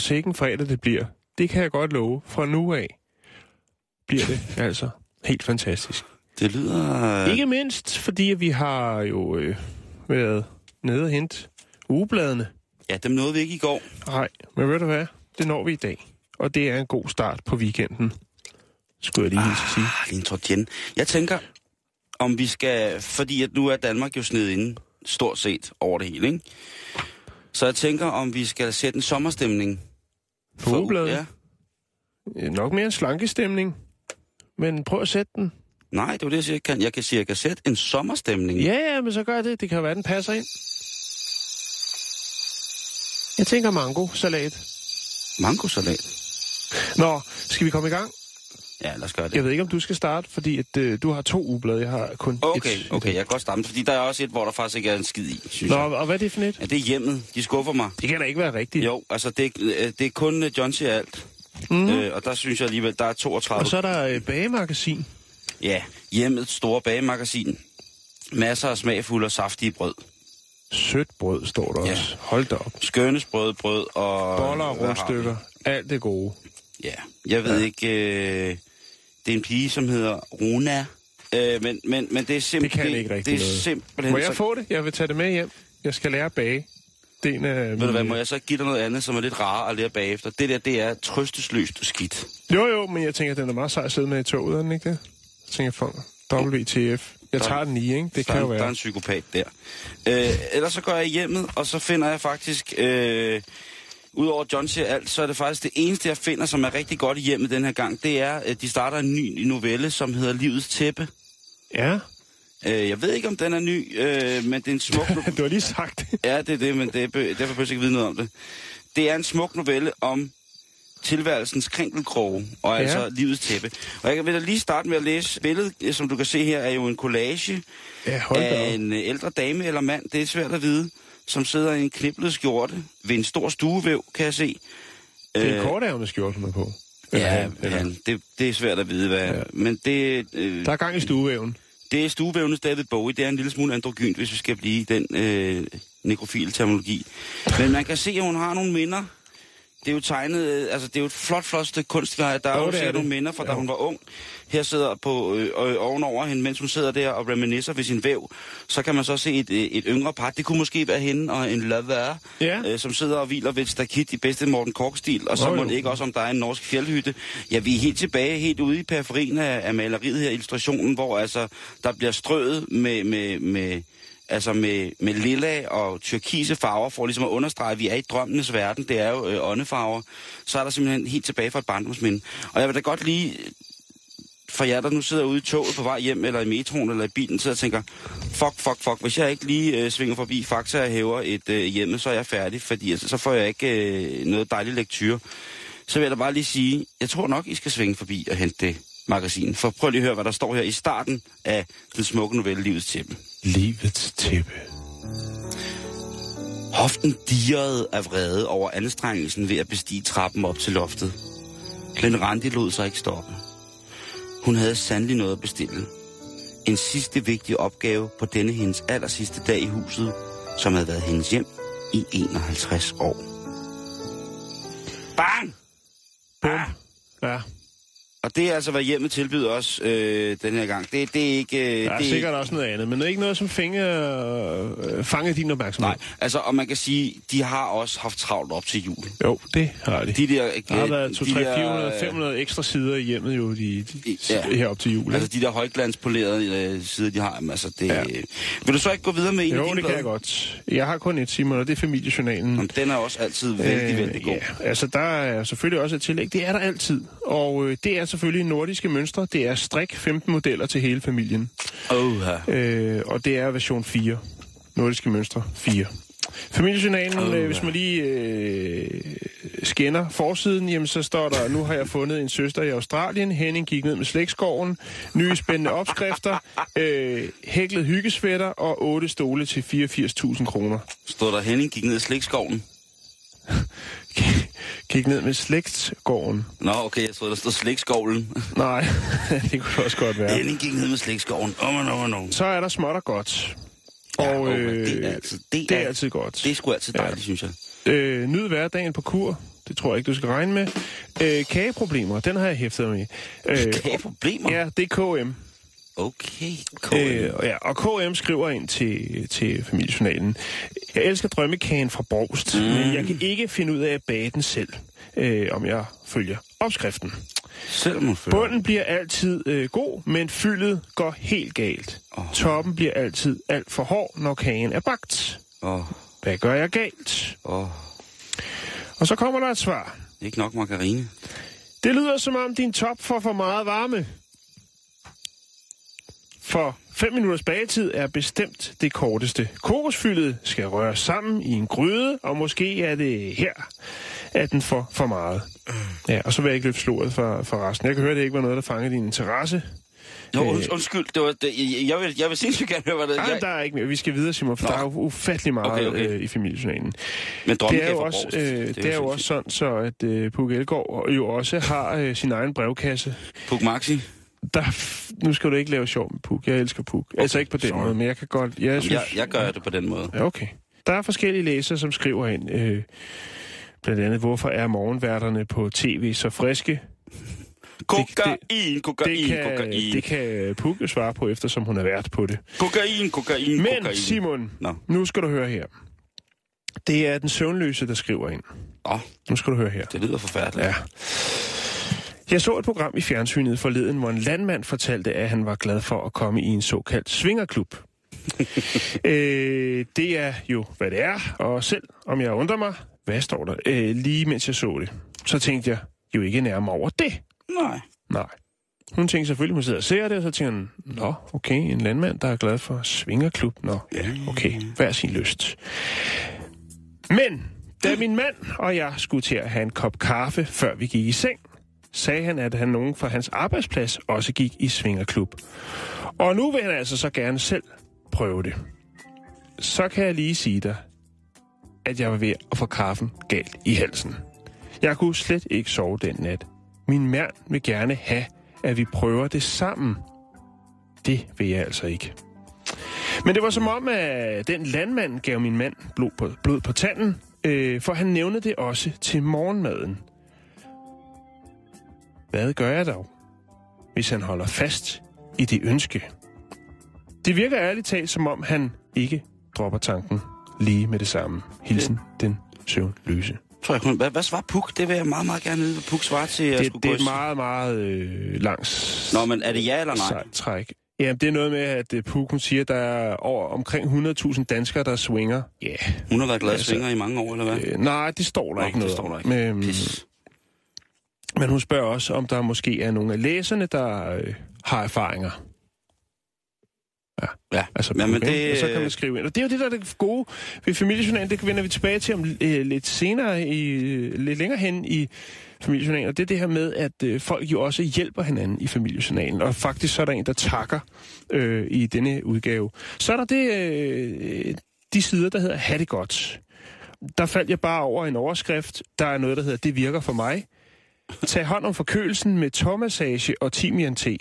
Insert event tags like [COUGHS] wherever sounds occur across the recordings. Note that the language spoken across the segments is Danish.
Sikken fredag det bliver. Det kan jeg godt love. Fra nu af bliver det [LAUGHS] altså helt fantastisk. Det lyder... Ikke mindst, fordi vi har jo øh, været nede og hente ugebladene. Ja, dem nåede vi ikke i går. Nej, men ved du hvad? Det når vi i dag. Og det er en god start på weekenden. Skulle jeg lige ah. sige. Lige en tortjen. Jeg tænker, om vi skal... Fordi at nu er Danmark jo sned inde stort set over det hele, ikke? Så jeg tænker, om vi skal sætte en sommerstemning. På ugebladet? Ja. Nok mere en slankestemning. Men prøv at sætte den. Nej, det var det, jeg siger. Jeg kan, jeg kan sige, jeg kan sætte en sommerstemning. Ja, ja, men så gør det. Det kan være, den passer ind. Jeg tænker mango salat. Mangosalat. Nå, skal vi komme i gang? Ja, lad os gøre det. Jeg ved ikke, om du skal starte, fordi at, øh, du har to ugeblade. Jeg har kun Okay, et. okay, jeg kan godt starte, fordi der er også et, hvor der faktisk ikke er en skid i, synes Nå, jeg. og hvad er det for net? Ja, det er hjemmet. De skuffer mig. Det kan da ikke være rigtigt. Jo, altså det, er- det er kun øh, John siger alt. Mm. Øh, og der synes jeg alligevel, der er 32. Og så er der øh, bagemagasin. Ja, hjemmets store bagemagasin. Masser af smagfulde og saftige brød. Sødt brød står der Ja. også. Hold da op. Skønnesbrød, brød og... Boller og rundstykker. Alt det gode. Ja, jeg ved ja. ikke... Øh, det er en pige, som hedder Runa. Øh, men, men, men det er simpelthen... Det kan ikke rigtig Det er noget. simpelthen... Må jeg få det? Jeg vil tage det med hjem. Jeg skal lære at bage. Det er en af Ved du hvad, mine- må jeg så give dig noget andet, som er lidt rarere at lære bagefter? Det der, det er trøstesløst skidt. Jo, jo, men jeg tænker, den er meget sej at sidde med i toget, er den ikke det? Jeg tænker, for WTF. Jeg Der- tager den i, ikke? Det kan er, jo en- der er være. en psykopat der. Øh, ellers så går jeg hjemmet, og så finder jeg faktisk... Øh, Udover John siger alt, så er det faktisk det eneste, jeg finder, som er rigtig godt i hjemmet den her gang, det er, at de starter en ny novelle, som hedder Livets Tæppe. Ja, Øh, jeg ved ikke, om den er ny, øh, men det er en smuk [LAUGHS] novelle. du har lige sagt det. Ja, det er det, men det, be- derfor behøver jeg ikke vide noget om det. Det er en smuk novelle om tilværelsens krænkelkroge, og Ja. altså livets tæppe. Og jeg vil da lige starte med at læse billedet, øh, som du kan se her, er jo en collage Ja, af en øh, ældre dame eller mand, det er svært at vide, som sidder i en kniblet skjorte ved en stor stuevæv, kan jeg se. Det er Øh, en kortærmet skjorte, hun er på. Eller Ja, han, eller- han, det, det er svært at vide, hvad... Ja. Men det, øh, Der er gang i stuevæven. det er stuevævnes David Bowie. Det er en lille smule androgynt, hvis vi skal blive i den øh, nekrofile terminologi. Men man kan se, at hun har nogle minder. Det er jo tegnet, øh, altså det er jo et flot, flot stykke kunstværk. Der er Jo, jo det er sikkert det. nogle minder fra, da Jo. hun var ung. Her sidder på øh, øh, ovenover hende, mens hun sidder der og reminiscer ved sin væv. Så kan man så se et, øh, et yngre par. Det kunne måske være hende og en lover, Ja. øh, som sidder og hviler ved et stakit i bedste Morten Kork-stil. Og så Nå, må jo. ikke også, om der er en norsk fjeldhytte. Ja, vi er helt tilbage, helt ude i periferien af, af maleriet her, illustrationen, hvor altså der bliver strøget med, med, med altså med, med lilla og turkise farver, for ligesom at understrege, at vi er i drømmenes verden. Det er jo øh, åndefarver. Så er der simpelthen helt tilbage fra et barndomsminde. Og jeg vil da godt lige, for jer, der nu sidder ude i toget på vej hjem, eller i metroen, eller i bilen, sidder og tænker, fuck, fuck, fuck, hvis jeg ikke lige øh, svinger forbi Fakta og hæver et øh, hjemme, så er jeg færdig, fordi altså, så får jeg ikke øh, noget dejligt lektyr. Så vil jeg da bare lige sige, jeg tror nok, I skal svinge forbi og hente det magasin. For prøv lige at høre, hvad der står her i starten af den smukke novelle Livets Tæppe. Livets tæppe. Hoften dirrede af vrede over anstrengelsen ved at bestige trappen op til loftet. Men Randi lod sig ikke stoppe. Hun havde sandelig noget at bestille. En sidste vigtig opgave på denne hendes aller sidste dag i huset, som havde været hendes hjem i 51 år. Bang! Bum. Ja. Og det er altså, hvad hjemmet tilbyder os øh, den her gang. Det, det er ikke... Øh, Der er det er sikkert ikke, også noget andet, men det er ikke noget, som fænger, øh, fanger din opmærksomhed. Nej, altså, og man kan sige, de har også haft travlt op til jul. Jo, det har de. De der... der har øh, været 2, de 3, der, 400, øh, 500 ekstra sider i hjemmet jo de, de, Ja. herop til jul. Altså, de der højglanspolerede øh, sider, de har, jamen, altså, det... Ja. Ja. Vil du så ikke gå videre med en Jo, det kan jeg godt. Jeg har kun et, Simon, og det er familiejournalen. Jamen, den er også altid vældig, vældig god. Øh, ja, altså der er selvfølgelig også et tillæg. Det er der altid. Og øh, det er selvfølgelig nordiske mønstre. Det er strik 15 modeller til hele familien. Oh, ja. Øh, og det er version 4. Nordiske mønstre 4. Familiejournalen, Åh, øh, hvis man lige øh, scanner forsiden, jamen så står der, nu har jeg fundet en søster i Australien, Henning gik ned med slægtsgården, nye spændende opskrifter, øh, hæklet hyggesvætter og otte stole til 84.000 kroner. Stod der Henning gik ned i slikskoven? [LAUGHS] Gik ned med slægtsgården. Nå, okay, jeg troede, der stod slikskovlen. Nej, [LAUGHS] det kunne også godt være. Henning gik ned med. Åh, oh, no, no. Så er der småt og godt. Ja, Og okay, øh, det er altid- det det er er- altid godt. Det er sgu altid dejligt, ja. synes jeg. Øh, nyd hverdagen på kur. Det tror jeg ikke, du skal regne med. Øh, kageproblemer, den har jeg hæftet med. Øh, Kan jeg problemer? ja, det er KM. Okay, Øh, og ja, og KM skriver ind til, til familiejournalen. Jeg elsker drømmekagen fra Brogst, mm. men jeg kan ikke finde ud af at bage den selv, øh, om jeg følger opskriften. Føler... Bunden bliver altid øh, god, men fyldet går helt galt. Åh. Toppen bliver altid alt for hård, når kagen er bagt. Åh, Hvad gør jeg galt? åh, Og så kommer der et svar. ikke nok margarine. Det lyder som om din top får for meget varme. For 5 minutters bagetid er bestemt det korteste. Kokosfyldet skal røres sammen i en gryde, og måske er det her, at den får for meget. Ja, og så vil jeg ikke løfte slået for, for resten. Jeg kan høre, at det ikke var noget, der fangede din interesse. Jo, Øh. und, undskyld, det var, det, jeg, vil, jeg vil sindssygt gerne høre, hvad det Nej, jeg, der er ikke mere. Vi skal videre, Simon, for Nå. der er jo ufattelig meget Okay, okay. Øh, i familiejournalen. Men Det er jo også, øh, det er jo også sådan, så at øh, Puk Elgård jo også har øh, sin egen brevkasse. Puk Maxi. Der, nu skal du ikke lave sjov med Puk. Jeg elsker Puk. Okay, altså ikke på den sorry. måde, men jeg kan godt... Jeg, Jamen, synes, jeg, jeg gør det på den måde. Ja, okay. Der er forskellige læsere, som skriver ind. Øh, blandt andet, hvorfor er morgenværterne på tv så friske? Kokain, kokain, Det kan, kokain. det kan Puk jo svare på, eftersom hun er vært på det. Kokain, kokain, Men kokain. Simon, Nå. nu skal du høre her. Det er den søvnløse, der skriver ind. Åh, Nu skal du høre her. det lyder forfærdeligt. Ja. Jeg så et program i fjernsynet forleden, hvor en landmand fortalte, at han var glad for at komme i en såkaldt svingerklub. [LAUGHS] øh, det er jo, hvad det er, og selv om jeg undrer mig, hvad står der, øh, lige mens jeg så det, så tænkte jeg jo ikke nærmere over det. Nej. Nej. Hun tænkte selvfølgelig, hun sidder og ser det, og så tænker hun, nå, okay, en landmand, der er glad for svingerklub. Nå, ja, okay, hver sin lyst. Men da min mand og jeg skulle til at have en kop kaffe, før vi gik i seng, sagde han, at han nogen fra hans arbejdsplads også gik i svingerklub. Og nu vil han altså så gerne selv prøve det. Så kan jeg lige sige dig, at jeg var ved at få kaffen galt i halsen. Jeg kunne slet ikke sove den nat. Min mand vil gerne have, at vi prøver det sammen. Det vil jeg altså ikke. Men det var som om, at den landmand gav min mand blod på, blod på tanden, øh, for han nævnte det også til morgenmaden. Hvad gør jeg dog, hvis han holder fast i det ønske? Det virker ærligt talt, som om han ikke dropper tanken lige med det samme. Hilsen den søvnløse. Tror jeg. Hvad, hvad svarer Puk? Det vil jeg meget, meget gerne vide, hvad Puk svarer til. at Det, det er meget, meget øh, langs Nå, men er det ja eller nej? sejt træk. Ja, det er noget med, at uh, Pukken siger, at der er over omkring 100.000 danskere, der swinger. Ja, yeah. Hun har været glad Altså, svinger i mange år, eller hvad? øh, nej, det står der Nå, ikke det noget står der ikke. Men, Pis. Men hun spørger også, om der måske er nogle af læserne, der øh, har erfaringer. Ja, Altså, ja men det... Og så kan man skrive ind. Og det er jo det, der er det gode ved familiejournalen. Det vender vi tilbage til om øh, lidt senere, i, øh, lidt længere hen i familiejournalen. Og det er det her med, at øh, folk jo også hjælper hinanden i familiejournalen. Og faktisk så er der en, der takker øh, i denne udgave. Så er der det, øh, de sider, der hedder Ha' det godt. Der faldt jeg bare over en overskrift. Der er noget, der hedder Det virker for mig. Tag hånd om forkølelsen med tårmassage og timian-te.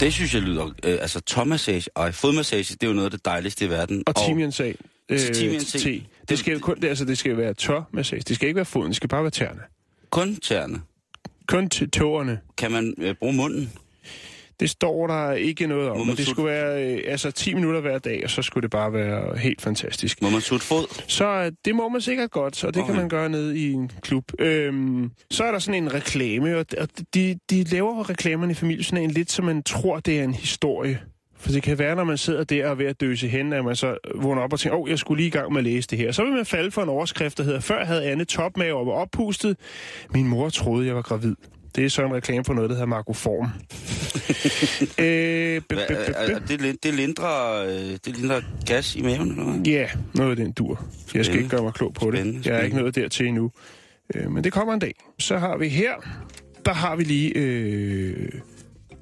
Det synes jeg lyder... Øh, altså, tåmassage og fodmassage, det er jo noget af det dejligste i verden. Og timian-te. Øh, te. Det skal jo kun, det, altså, det skal være tørmassage. Det skal ikke være foden, det skal bare være tæerne. Kun tæerne. Kun til tåerne. Kan man øh, bruge munden? Det står der ikke noget om, men det skulle være øh, altså 10 minutter hver dag, og så skulle det bare være helt fantastisk. Må man sutte fod? Så øh, det må man sikkert godt, og det okay. kan man gøre ned i en klub. Øhm, så er der sådan en reklame, og og de, de laver reklamerne i familiejournalen lidt, så man tror, det er en historie. For det kan være, når man sidder der og er ved at døse hen, at man så vågner op og tænker, åh, oh, jeg skulle lige i gang med at læse det her. Så vil man falde for en overskrift, der hedder, før havde Anne topmave og var oppustet. Min mor troede, jeg var gravid. Det er så en reklame for noget, der hedder Marcoform. [LAUGHS] øh, er- er- Det, det, lindrer, øh, det lindrer gas i maven, eller hvad? Ja, noget af den dur. Jeg skal ikke gøre mig klog på det. Jeg er ikke nået dertil endnu. Øh, men det kommer en dag. Så har vi her, der har vi lige øh,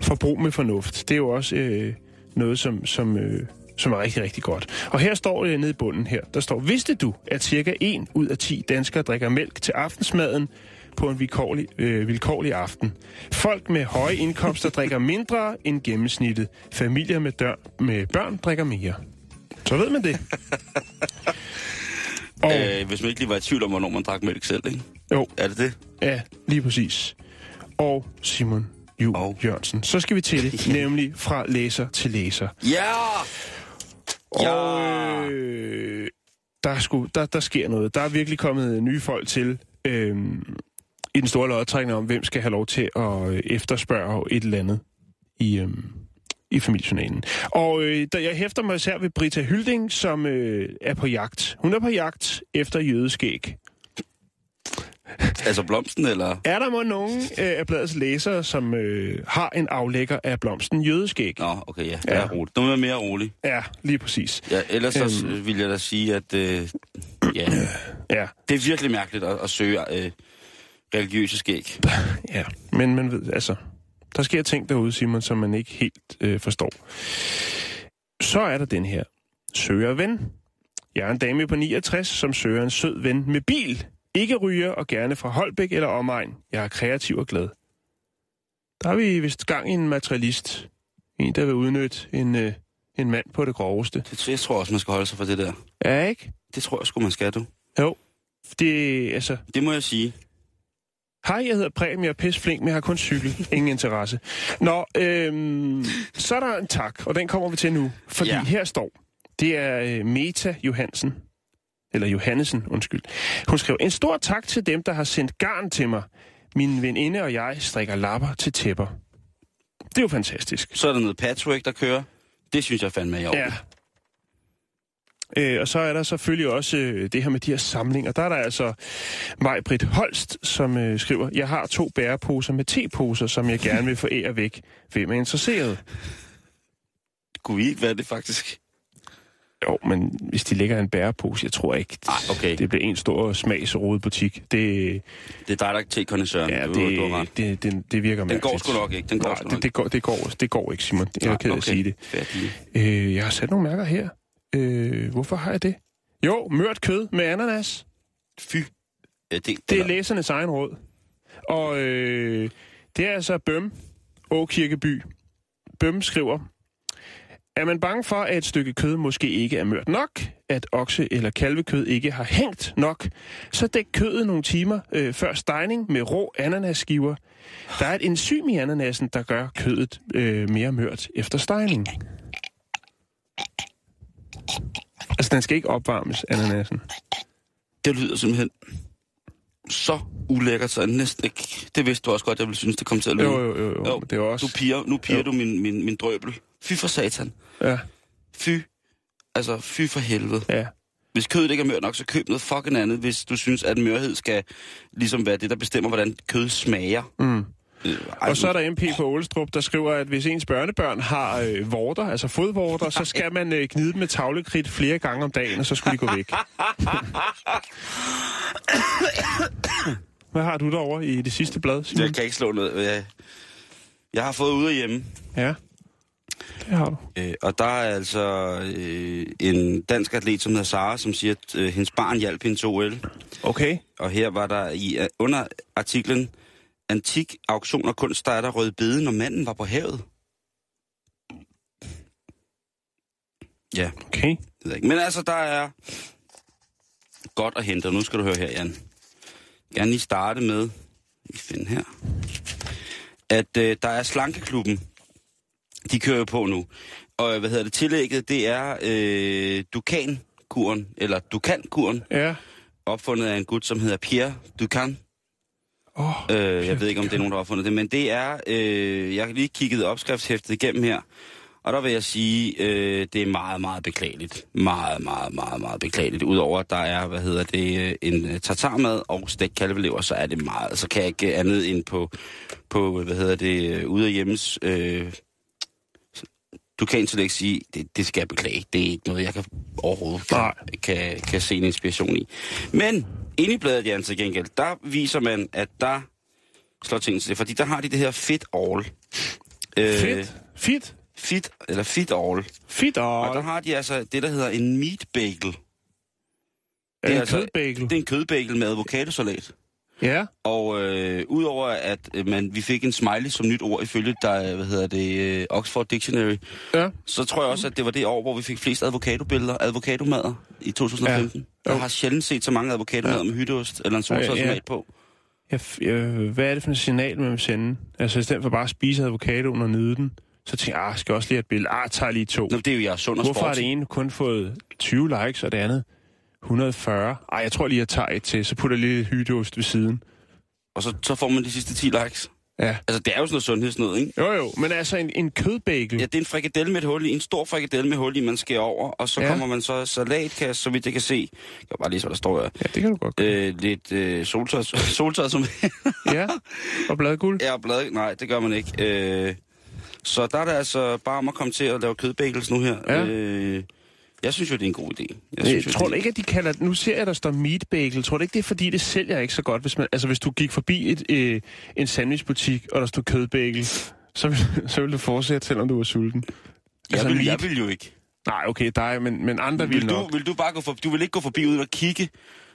forbrug med fornuft. Det er jo også øh, noget, som, som, øh, som er rigtig, rigtig godt. Og her står det nede i bunden her. Der står, vidste du, at cirka 1 ud af 10 danskere drikker mælk til aftensmaden på en vilkårlig, øh, vilkårlig aften. Folk med høje indkomster drikker mindre end gennemsnittet. Familier med, dør, med børn drikker mere. Så ved man det. [LAUGHS] Og, Øh, hvis man ikke lige var i tvivl om, hvornår man drak mælk selv, ikke? jo, Er det det? ja, lige præcis. Og Simon Juhl Og- Jørgensen. Så skal vi til det, [LAUGHS] nemlig fra læser til læser. Ja! Ja! Og øh, der, er sgu, der, der sker noget. Der er virkelig kommet nye folk til øh, i den store lodtrækning om, hvem skal have lov til at øh, efterspørge et eller andet i, øh, i familiejournalen. Og øh, der, jeg hæfter mig især ved Brita Hylding, som øh, er på jagt. Hun er på jagt efter jødeskæg. Altså blomsten, eller? Er der må nogen øh, af bladets læsere, som øh, har en aflægger af blomsten jødeskæg? Nå, okay, ja. Ja. ja. Er roligt. Nu er jeg mere rolig. Ja, lige præcis. Ja, ellers så Øhm. vil jeg da sige, at øh, ja, [CLEARS THROAT] Ja, det er virkelig mærkeligt at, at søge øh, religiøse skæg. [LAUGHS] ja. Men man ved, altså, der sker ting derude, Simon, som man ikke helt øh, forstår. Så er der den her. Søger ven. Jeg er en dame på 69, som søger en sød ven med bil. Ikke ryger og gerne fra Holbæk eller omegn. Jeg er kreativ og glad. Der har vi vist gang i en materialist. En, der vil udnytte en, øh, en mand på det groveste. Det, jeg tror også, man skal holde sig for det der. Ja, ikke? Det tror jeg sgu, man skal, du. Jo. Det, altså, Det må jeg sige. Hej, jeg hedder Preben, jeg er pisse flink, men jeg har kun cykel. Ingen interesse. Nå, øhm, så er der en tak, og den kommer vi til nu. Fordi ja. Her står, det er øh, Meta Johansen, eller Johannesen, undskyld. Hun skriver, en stor tak til dem, der har sendt garn til mig. Min veninde og jeg strikker lapper til tæpper. Det er jo fantastisk. Så er der noget patchwork, der kører. Det synes jeg fandme er i orden. Ja. Øh, og så er der selvfølgelig også øh, det her med de her samlinger. Der er der altså Maj-Britt Holst, som øh, skriver, jeg har to bæreposer med teposer, som jeg gerne vil forære væk. Hvem er interesseret? Kunne vi ikke være det, faktisk? Jo, men hvis de lægger en bærepose, jeg tror ikke, Ej, okay. det bliver en stor smagsrodet butik. Det, Det er dig, der er til kondensøren. ja, du, du har det, det, det, det virker Den mærkeligt. går sgu nok ikke. Den går Nej, sgu det, nok det, går, det, går, det går ikke, Simon. Jeg er Nej, ked af at sige det. Øh, jeg har sat nogle mærker her. Øh, hvorfor har jeg det? Jo, mørt kød med ananas. Fy. Ja, det, Det er eller- læsernes egen råd. Og øh, det er altså Bøm, Åkirkeby. Bøm skriver, er man bange for, at et stykke kød måske ikke er mørt nok, at okse- eller kalvekød ikke har hængt nok, så dæk kødet nogle timer øh, før stegning med rå ananasskiver. Der er et enzym i ananasen, der gør kødet øh, mere mørt efter stegning. Altså, den skal ikke opvarmes, ananasen. Det lyder simpelthen så ulækkert, så jeg næsten ikke... Det vidste du også godt, jeg ville synes, det kom til at lyde. Jo, jo, jo. jo. Jo, Det er også... Nu piger, nu piger Jo. du min, min, min drøbel. Fy for satan. Ja, Fy. Altså, fy for helvede. ja. Hvis kødet ikke er mørt nok, så køb noget fucking andet, hvis du synes, at mørhed skal ligesom være det, der bestemmer, hvordan kød smager. Mm. Øh, ej, Og så er der MP på Ålestrup, der skriver, at hvis ens børnebørn har øh, vorter, altså fodvorter, så skal man øh, gnide dem med tavlekridt flere gange om dagen, og så skulle de gå væk. [COUGHS] Hvad har du derovre i det sidste blad, Simon? Jeg kan ikke slå noget. Jeg, jeg har fået ude hjemme, Ja, det har du. øh, og der er altså øh, en dansk atlet, som hedder Sara, som siger, at øh, hendes barn hjalp hende til OL. Okay. Og her var der i øh, under artiklen Antik auktion og kunst, der er der røde bede, når manden var på havet. Ja, Okay. det ved jeg ikke. Men altså, der er godt at hente, og nu skal du høre her, Jan. Gerne lige starte med, vi finde her. at øh, der er Slankeklubben. De kører jo på nu. Og hvad hedder det, tillægget, det er øh, Dukan-kuren, eller Dukan-kuren, Ja. opfundet af en gut, som hedder Pierre Ducan. Oh, Øh, jeg ved ikke, om det er nogen, der har opfundet det, men det er, øh, jeg har lige kigget opskriftshæftet igennem her, og der vil jeg sige, øh, det er meget, meget beklageligt. Meget, meget, meget, meget beklageligt. Udover at der er, hvad hedder det, øh, en øh, tartarmad og stegt kalvelever, så er det meget, så kan jeg ikke andet end på, på hvad hedder det, øh, ude af hjemmes, øh, du kan ikke sige, det, det skal jeg beklage. Det er ikke noget, jeg kan overhovedet kan, kan, kan se en inspiration i. Men inde i bladet, Jan, til gengæld, der viser man, at der slår ting til det. Fordi der har de det her fit all. Øh, Fedt. Fedt. Fit, eller fit all. Fedt og... Og der har de altså det, der hedder en meat bagel. det er en altså- kødbagel. Det er en kødbagel med avocadosalat. Ja. Og øh, udover at øh, man, vi fik en smiley som nyt ord ifølge der, hvad hedder det, øh, Oxford Dictionary, Ja. så tror jeg også, at det var det år, hvor vi fik flest advokadobilleder, advokadomader i 2015. Ja. Jeg har sjældent set så mange advokadomader med hytteost eller en solsovsmat Ja, ja. på. Jeg, jeg, hvad er det for en signal, man vil sende? Altså, i stedet for bare at spise avocadoen og nyde den, så tænker jeg, ah, skal jeg også lige have et billede? Ah, tager lige to. Nå, det er jo jeg sund og Hvorfor har sporty. det ene kun fået 20 likes, og det andet 140? Ej, jeg tror lige, jeg tager et til, så putter jeg lige lidt hytteost ved siden. Og så, så får man de sidste 10 likes. Ja. Altså, det er jo sådan noget sundhedsnød, ikke? Jo, jo, men altså en, en kødbagel. Ja, det er en frikadelle med et hul i, en stor frikadelle med hul i, man skærer over, og så Ja. ja. kommer man så salatkasse, så vidt jeg kan se. Jeg kan bare lige, hvad der står her. Ja, det kan du godt. Øh, lidt øh, soltøj [LAUGHS] som [LAUGHS] Ja, og bladguld. er blad. Nej, det gør man ikke. Øh, så der er det altså bare om at komme til at lave kødbagels nu her. Ja. Øh, jeg synes jo, det er en god idé. Jeg synes, jo, tror du ikke, at de kalder Nu ser jeg, der står meat bagel. Tror du ikke, det er fordi, det sælger ikke så godt? Hvis, man, altså, hvis du gik forbi et, øh, en sandwichbutik, og der stod kødbagel, så vil, [LAUGHS] så vil du fortsætte, selvom du er sulten. jeg, altså, vil, meat- jeg vil jo ikke. Nej, okay, dig, men, men andre vil, Vil du, nok. vil du bare gå for, du vil ikke gå forbi ud og kigge,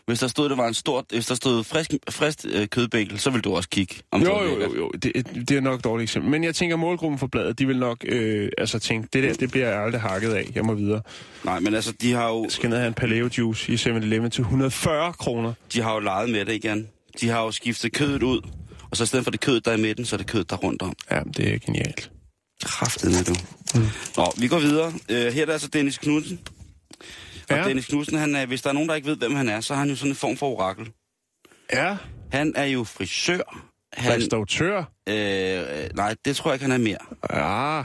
hvis der stod, der var en stort, hvis der stod frisk, frisk øh, kødbagel, så vil du også kigge. Om det Jo, jo, jo, jo. Det, det er nok et dårligt eksempel. Men jeg tænker, målgruppen for bladet, de vil nok øh, altså tænke, det der, det bliver jeg aldrig hakket af. Jeg må videre. Nej, men altså, de har jo, Jeg skal ned have en paleo juice i 7-Eleven til 140 kroner. de har jo leget med det igen. De har jo skiftet kødet ud, og så i stedet for det kød, der er i midten, så er det kød, der er rundt om. Ja, det er genialt. Kraftet med du. Mm. Nå, vi går videre. Øh, her er der altså Dennis Knudsen. Og Ja. Dennis Knudsen, han er, hvis der er nogen, der ikke ved, hvem han er, så har han jo sådan en form for orakel. Ja, Han er jo frisør. Han, restauratør. øh, nej, det tror jeg ikke, han er mere. Ja.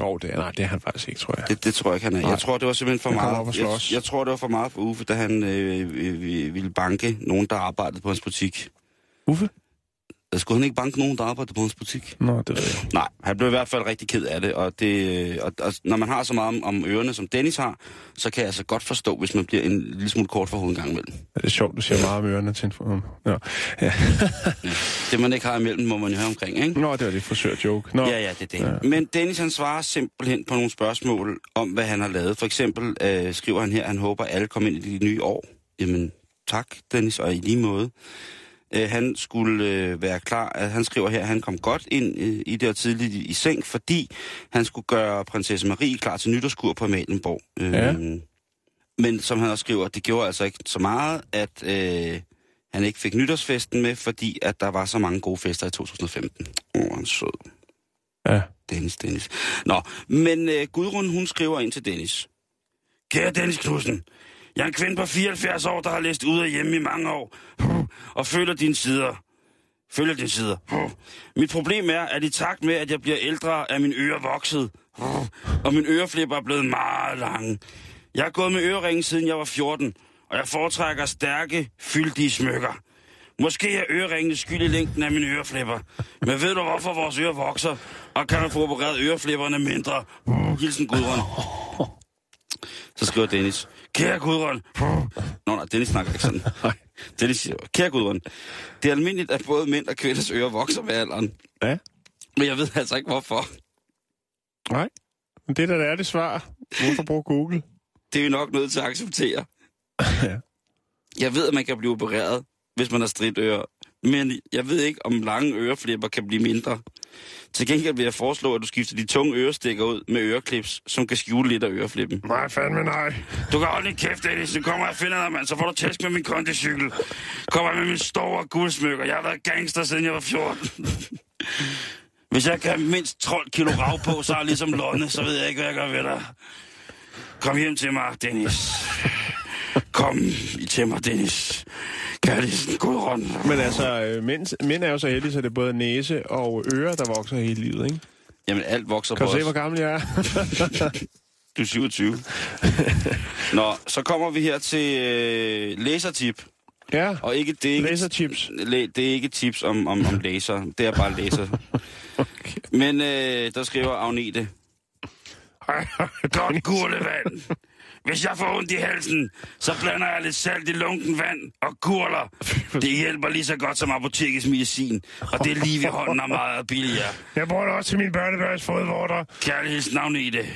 Jo, det er, nej, det er han faktisk ikke, tror jeg. Det, det tror jeg ikke, han er. Nej. Jeg tror, det var simpelthen for og meget. Jeg, jeg tror, det var for meget for Uffe, da han øh, øh, ville banke nogen, der arbejdede på hans butik. Uffe? Skulle han ikke banke nogen, der arbejdede på hans butik? Nå, det ved jeg. Nej, han blev i hvert fald rigtig ked af det, og, det, øh, og, og når man har så meget om, om ørerne, som Dennis har, så kan jeg altså godt forstå, hvis man bliver en lille smule kort for hovedet en gang imellem. Det er sjovt, du siger meget om ørerne til en for... Ja. ja. Det, man ikke har imellem, må man jo have omkring, ikke? Nå, det var det frisør-joke. Nå. Ja, ja, det er det. Ja. Men Dennis, han svarer simpelthen på nogle spørgsmål om, hvad han har lavet. For eksempel øh, skriver han her, at han håber, at alle kommer ind i det nye år. Jamen, tak, Dennis, og i lige måde. Øh, han skulle øh, være klar, at han skriver her, at han kom godt ind øh, i det og tidligt i, i seng, fordi han skulle gøre prinsesse Marie klar til nytårskur på Amalienborg. Øh, Ja. Men som han også skriver, det gjorde altså ikke så meget, at øh, han ikke fik nytårsfesten med, fordi at der var så mange gode fester i 2015. Åh, oh, han sød. Ja. Dennis, Dennis. Nå, men øh, Gudrun, hun skriver ind til Dennis. Kære Dennis Knudsen, jeg er en kvinde på 74 år, der har læst ud af hjemme i mange år, og følger dine sider. Følger dine sider. Mit problem er, at i takt med, at jeg bliver ældre, er mine ører vokset, og min øreflipper er blevet meget lange. Jeg har gået med øreringen siden jeg var 14, og jeg foretrækker stærke, fyldige smykker. Måske er øreringene skyld i længden af mine øreflipper. Men ved du, hvorfor vores ører vokser? Og kan du få opereret øreflipperne mindre? Hilsen Gudrun. Så skriver Dennis. Kære Gudrun. Nå, nej, Dennis snakker ikke sådan. [LAUGHS] Dennis siger, kære Gudrun. Det er almindeligt, at både mænd og kvinders ører vokser med alderen. Ja. Men jeg ved altså ikke, hvorfor. Nej. Men det der, der er det svar. Hvorfor bruge Google? Det er vi nok nødt til at acceptere. [LAUGHS] Ja. Jeg ved, at man kan blive opereret, hvis man har stridt ører. Men jeg ved ikke, om lange øreflipper kan blive mindre. Til gengæld vil jeg foreslå, at du skifter de tunge ørestikker ud med øreklips, som kan skjule lidt af øreflippen. Nej, fandme nej. Du kan holde din kæft, Dennis. Nu kommer jeg og finder dig, mand. Så får du tæsk med min kondicykel. Kommer med min store guldsmykker. Jeg har været gangster, siden jeg var 14. [LAUGHS] Hvis jeg kan mindst 12 kilo rav på, så er jeg ligesom Lonne, så ved jeg ikke, hvad jeg gør ved dig. Kom hjem til mig, Dennis. Kom til mig, Dennis. Kærligheden, god hånd. Men altså, øh, mænd, mænd er jo så heldige, så det er både næse og ører, der vokser hele livet, ikke? Jamen, alt vokser Kan på du se, hvor gammel jeg er? [LAUGHS] Du er 27. [LAUGHS] Nå, så kommer vi her til øh, lasertip. ja, Og ikke, det er ikke, laserchips. Læ, det er ikke tips om, om, om laser. Det er bare laser. [LAUGHS] Okay. Men øh, der skriver Agnete. Godt gurlevand. Hvis jeg får ondt i halsen, så blander jeg lidt salt i lunken vand og gurler. Det hjælper lige så godt som apotekets medicin. Og det er lige ved hånden og meget billigere. Jeg bruger det også til min børnebørns fodvorter. Kærlig hilsen, Agnete.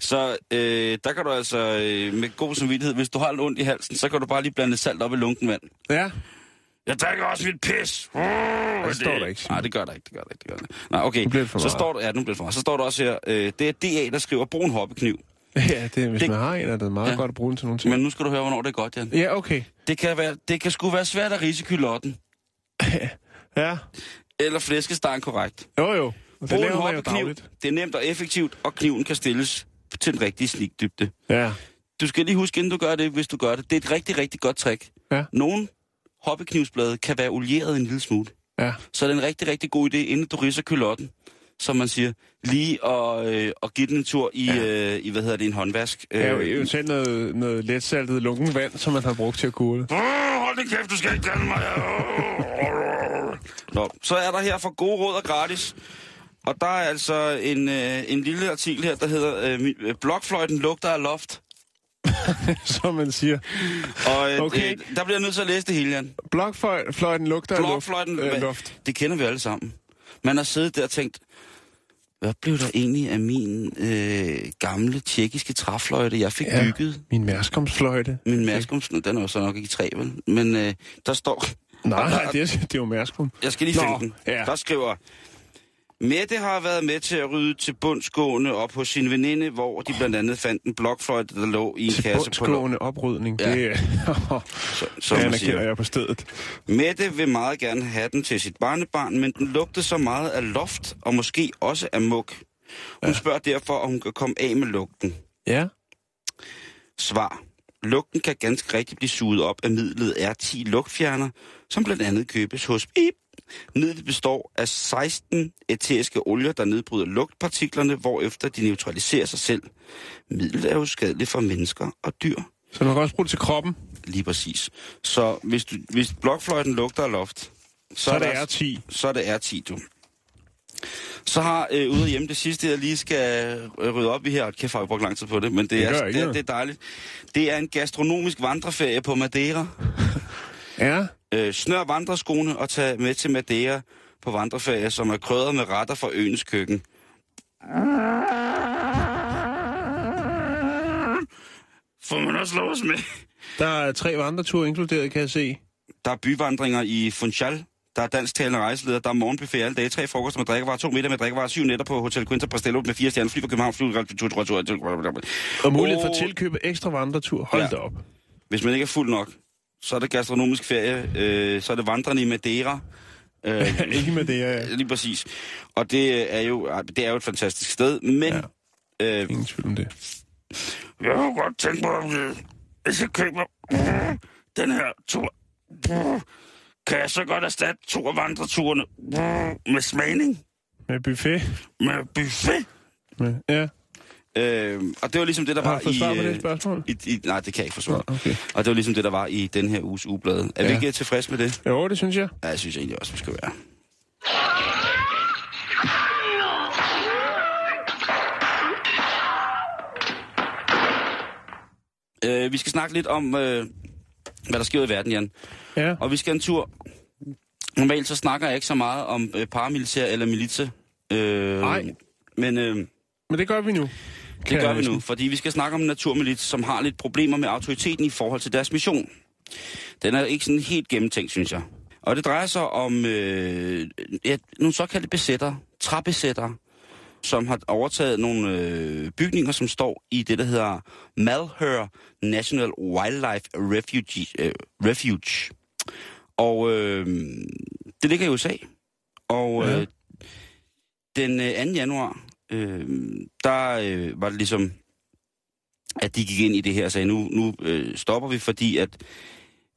Så øh, der kan du altså øh, med god samvittighed, hvis du har lidt ondt i halsen, så kan du bare lige blande salt op i lunken vand. Ja, Jeg drikker også mit pis. Uh, det står der ikke. Nej, det gør der ikke, det gør der ikke, det gør der ikke. Nej, okay. Nu bliver det for så står der, ja, nu bliver det for meget. Så står der også her, øh, det er DA, der skriver, brug en hoppekniv. Ja det, hvis Det- man har en, er det meget Ja. godt at bruge den til nogle ting. Men nu skal du høre, hvornår det er godt, Jan. Ja, okay. Det kan, være, det kan sgu være svært at rise kylotten, [LAUGHS] Ja, eller flæskestegen korrekt. jo jo. Det Brug en hoppekniv. Det er nemt og effektivt, og kniven kan stilles til den rigtige snikdybde. Ja, Du skal lige huske, inden du gør det, hvis du gør det. Det er et rigtig, rigtig godt trick. Ja. Nogle hoppeknivsblade kan være olieret en lille smule. ja. Så er det en rigtig, rigtig god idé, inden du ridser kylotten, som man siger, lige at, øh, at give den en tur i, ja. øh, i hvad hedder det, en håndvask. Jeg er jo Øh, eventuelt noget, noget letsaltet lunken vand, som man har brugt til at kurle. Åh, hold din kæft, du skal ikke kalde mig. Nå, så er der her for gode råd og gratis. Og der er altså en, øh, en lille artikel her, der hedder øh, øh, Blokfløjten lugter af loft. [LAUGHS] som man siger. Og øh, Okay. øh, der bliver jeg nødt til at læse det hele, Jan. Blokfløjten lugter af luft. Blokfløjten, Øh, luft. det kender vi alle sammen. Man har siddet der og tænkt, hvad blev der egentlig af min øh, gamle tjekkiske træfløjte, jeg fik ja. Bygget? Min mærskomstfløjte. Min Maskum, den er jo så nok ikke i træ, vel? Men øh, der står... Nej, Og nej, der- det er, det er jo Mærskum. Jeg skal lige Nå, finde den. ja. Der skriver... Mette har været med til at rydde til bundsgående op hos sin veninde, hvor de blandt andet fandt en blokfløjte, der lå i en kasse på. Tilbundsgående oprydning. Ja. Det. Så, så man anerkender jeg på stedet. Mette vil meget gerne have den til sit barnebarn, men den lugter så meget af loft, og måske også af muk. Hun ja. spørger derfor, om hun kan komme af med lugten. Ja. Svar. Lugten kan ganske rigtigt blive suget op af midlet R10 lugtfjerner, som blandt andet købes hos Bip. Midlet består af 16 æteriske olier, der nedbryder lugtpartiklerne, hvorefter de neutraliserer sig selv. Midlet er jo skadeligt for mennesker og dyr. Så man kan også bruge det til kroppen. Lige præcis. Så hvis, du, hvis blokfløjten lugter af loft, så, Så er det der- R10. så er det R10, du. Så har øh, ude hjemme det sidste, jeg lige skal øh, rydde op i her. Kæft, har jeg brugt lang tid på det, men det, Det er, det, er, det er dejligt. Det er en gastronomisk vandreferie på Madeira. Ja. Øh, snør vandreskoene og tag med til Madeira på vandreferie, som er krydret med retter fra øens køkken. Får man også lov at smage? Der er tre vandreture inkluderet, kan jeg se. Der er byvandringer i Funchal. Der er dansktalende rejseleder. Der er morgenbuffet alle dage. Tre frokoster med drikkevarer. To middag med drikkevarer. Syv nætter på Hotel Quinta Pastello med fire stjerner. Fly fra København. Fly Og mulighed for at tilkøbe ekstra vandretur. Hold Ja. da op. Hvis man ikke er fuld nok, så er det gastronomisk ferie. Øh, så er det vandrende i Madeira. Øh, [LAUGHS] Ikke det, ja. lige præcis. Og det er jo, det er jo et fantastisk sted. Men ja. øh, Ingen tvivl om det. jeg kunne godt tænke mig, om det, hvis jeg køber [LAUGHS] den her tur, [LAUGHS] kan jeg så godt erstatte to af vandreturene med smagning, Med buffet. med buffet. Med, ja. Øh, og det var ligesom det, der Har var du i, svar på det øh, spørgsmål? i, i... Nej, det kan jeg ikke forsvare. Okay. Og det var ligesom det, der var i den her uges ugeblad. Er ja. vi ikke tilfredse med det? Jo, det synes jeg. Ja, jeg synes egentlig også, vi skal være. Øh, vi skal snakke lidt om, øh, hvad der sker i verden, Jan. Ja. Og vi skal en tur. Normalt så snakker jeg ikke så meget om øh, paramilitær eller militse. Øh, Nej. Men øh, Men det gør vi nu. det gør vi nu, fordi vi skal snakke om en naturmilit, som har lidt problemer med autoriteten i forhold til deres mission. Den er ikke sådan helt gennemtænkt, synes jeg. Og det drejer sig om øh, ja, nogle såkaldte besættere, træbesættere, som har overtaget nogle øh, bygninger, som står i det, der hedder Malheur National Wildlife Refuge. Øh, Refuge. Og øh, det ligger i USA. Og Ja. øh, den øh, 2. januar, øh, der øh, var det ligesom, at de gik ind i det her og sagde, nu, nu øh, stopper vi, fordi at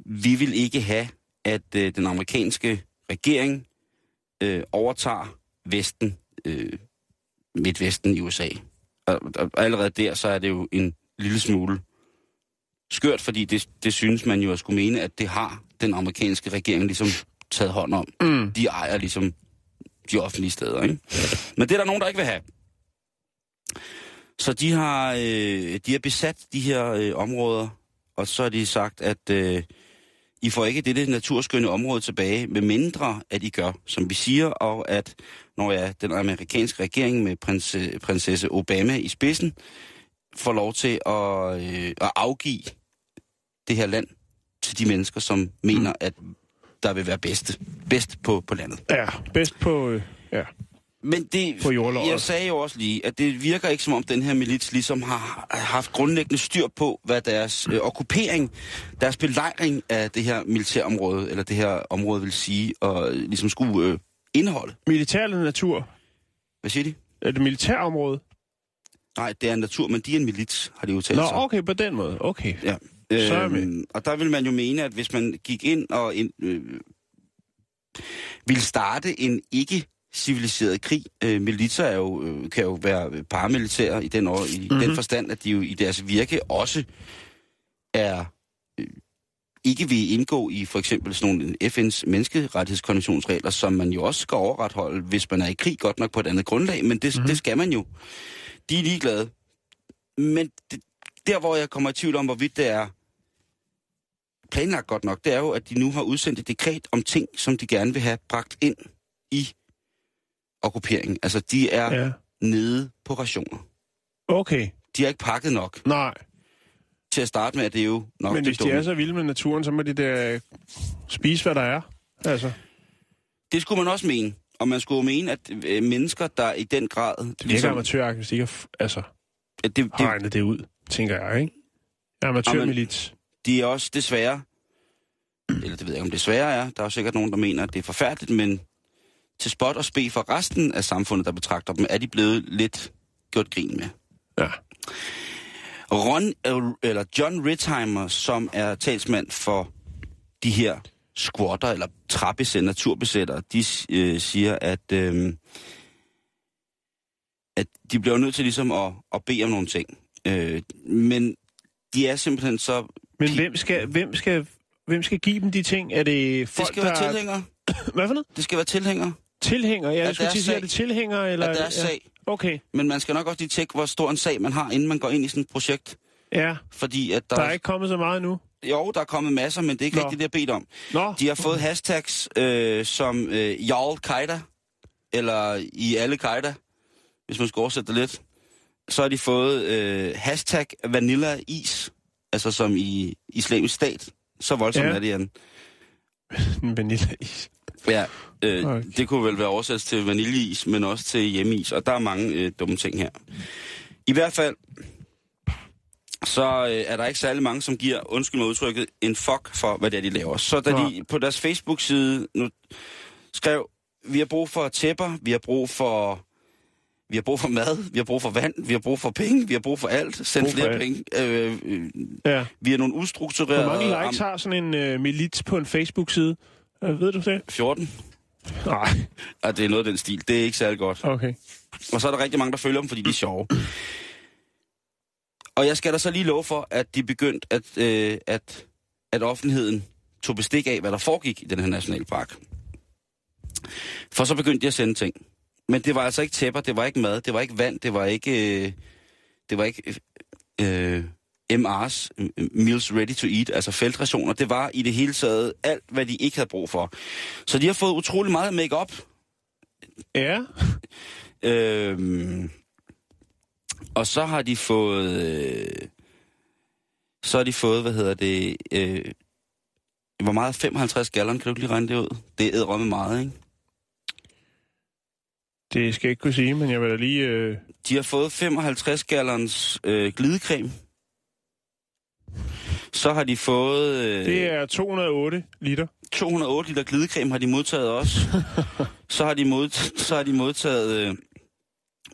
vi vil ikke have, at øh, den amerikanske regering øh, overtager Vesten, øh, Midtvesten i USA. Og, og, allerede der, så er det jo en lille smule skørt, fordi det, det synes man jo at skulle mene, at det har den amerikanske regering ligesom taget hånd om. Mm. De ejer ligesom de offentlige steder, ikke? Men det er der nogen, der ikke vil have. Så de har, øh, de har besat de her øh, områder, og så har de sagt, at øh, I får ikke dette naturskønne område tilbage, med mindre at I gør, som vi siger, og at når ja, den amerikanske regering med prins, prinsesse Obama i spidsen får lov til at, øh, at afgive det her land til de mennesker, som mener, at der vil være bedst, bedst på, på landet. Ja, bedst på... Øh, ja. Men det, På jeg sagde jo også lige, at det virker ikke som om den her milits ligesom har haft grundlæggende styr på, hvad deres øh, okkupering, deres belejring af det her militærområde, eller det her område vil sige, og øh, ligesom skulle øh, indeholde. Militær eller natur? Hvad siger de? Er det militærområde? Nej, det er en natur, men de er en milits, har de jo talt Nå, sig. okay, på den måde. Okay. Ja. Er. Øhm, og der vil man jo mene, at hvis man gik ind og ind, øh, ville starte en ikke civiliseret krig. Øh, militser er jo, øh, kan jo være paramilitære i den, år, i mm-hmm. den forstand, at de jo i deres virke også er øh, ikke vil indgå i for eksempel sådan nogle FN's menneskerettighedskonventionsregler, som man jo også skal overretholde, hvis man er i krig, godt nok på et andet grundlag, men det, mm-hmm. det skal man jo. De er ligeglade. Men det, der, hvor jeg kommer i tvivl om, hvorvidt det er planlagt godt nok, det er jo, at de nu har udsendt et dekret om ting, som de gerne vil have bragt ind i okkuperingen. Altså, de er ja. Nede på rationer. Okay. De har ikke pakket nok. Nej. Til at starte med, at det er jo nok Men det hvis de dumme. er så vilde med naturen, så må de da spise, hvad der er. Altså, Det skulle man også mene. Og man skulle jo mene, at øh, mennesker, der i den grad... det virker ligesom, amatøragtigt, hvis de ikke har, altså, at det, har det, regnet det ud, tænker jeg, ikke? Amatørmilit. de er også desværre... Eller det ved jeg ikke, om det desværre er. Der er jo sikkert nogen, der mener, at det er forfærdeligt, men til spot og spe for resten af samfundet, der betragter dem, er de blevet lidt gjort grin med. Ja. Ron, eller John Ritheimer, som er talsmand for de her squatter, eller trappesætter, naturbesættere, de øh, siger, at, øh, at de bliver nødt til ligesom at, at bede om nogle ting. Øh, men de er simpelthen så... Men hvem skal, hvem, skal, hvem skal give dem de ting? Er det folk, Det skal være der... tilhængere. [COUGHS] Hvad for noget? Det skal være tilhængere Tilhænger? Ja, jeg skulle til at sige, er det tilhænger? Eller... af deres ja. sag. Okay, Men man skal nok også lige tjekke, hvor stor en sag man har, inden man går ind i sådan et projekt. ja. Fordi at der, Der er ikke kommet så meget nu. Jo, der er kommet masser, men det er ikke Nå. rigtigt, det jeg bedt om. Nå, De har fået hashtags øh, som øh, Jarl Qaida, eller i alle Qaida, hvis man skal oversætte det lidt. Så har de fået øh, hashtag Vanilla Is, altså som i islamisk stat. Så voldsomt Ja. er det, Jan. [LAUGHS] en vanilleis. Ja, øh, Okay. det kunne vel være oversat til vaniljeis, men også til hjemmeis, og der er mange øh, dumme ting her. I hvert fald, så øh, er der ikke særlig mange, som giver, undskyld mig udtrykket, en fuck for, hvad det er, de laver. Så da Nå. de på deres Facebook-side nu skrev, vi har brug for tæpper, vi har brug for... Vi har brug for mad, vi har brug for vand, vi har brug for penge, vi har brug for alt. Send Brug flere alt. penge. Øh, øh, Ja. vi er nogle ustrukturerede... Hvor mange likes har sådan en øh, milits på en Facebook-side? Ved du det? 14. Nej. Og det er noget af den stil. Det er ikke særlig godt. Okay. Og så er der rigtig mange, der følger dem, fordi de er sjove. Og jeg skal da så lige love for, at de begyndte, at, øh, at, at offentligheden tog bestik af, hvad der foregik i den her nationalpark. For så begyndte de at sende ting. Men det var altså ikke tæpper, det var ikke mad, det var ikke vand, det var ikke... Øh, det var ikke... Øh, MR's, øh, Meals Ready to Eat, altså feltrationer. Det var i det hele taget alt, hvad de ikke havde brug for. Så de har fået utrolig meget make-up, Ja. Øhm, og så har de fået... Øh, så har de fået, hvad hedder det... Øh, hvor meget? 55 gallon, kan du lige regne det ud? Det er med meget, ikke? Det skal jeg ikke kunne sige, men jeg vil da lige... Øh... De har fået 55 gallons øh, glidecreme. Så har de fået... Øh, Det er 208 liter. 208 liter glidecreme har de modtaget også. [LAUGHS] så, har de mod, så har de modtaget øh,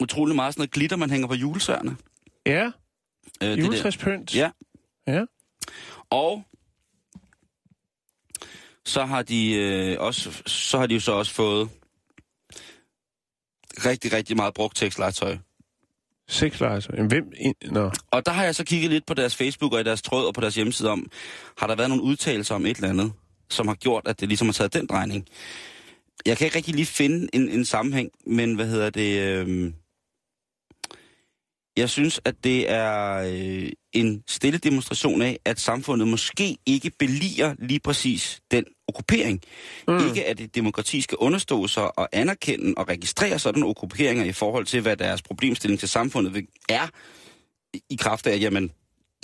utrolig meget sådan noget glitter, man hænger på julesørene. Ja, Øh, juletræspynt. Ja. Ja. Og så har de øh, også så har de jo så også fået rigtig, rigtig meget brugt tekstlegetøj. Sexlegetøj. Hvem... In... Nå. Og der har jeg så kigget lidt på deres Facebook og i deres tråd og på deres hjemmeside om, har der været nogle udtalelser om et eller andet, som har gjort, at det ligesom har taget den drejning. Jeg kan ikke rigtig lige finde en, en sammenhæng, men hvad hedder det... Øh, jeg synes, at det er øh, en stille demonstration af, at samfundet måske ikke beliger lige præcis den okkupering. Mm. Ikke at et demokrati skal understå sig og anerkende og registrere sådan okkuperinger i forhold til, hvad deres problemstilling til samfundet er, i- kraft af, jamen,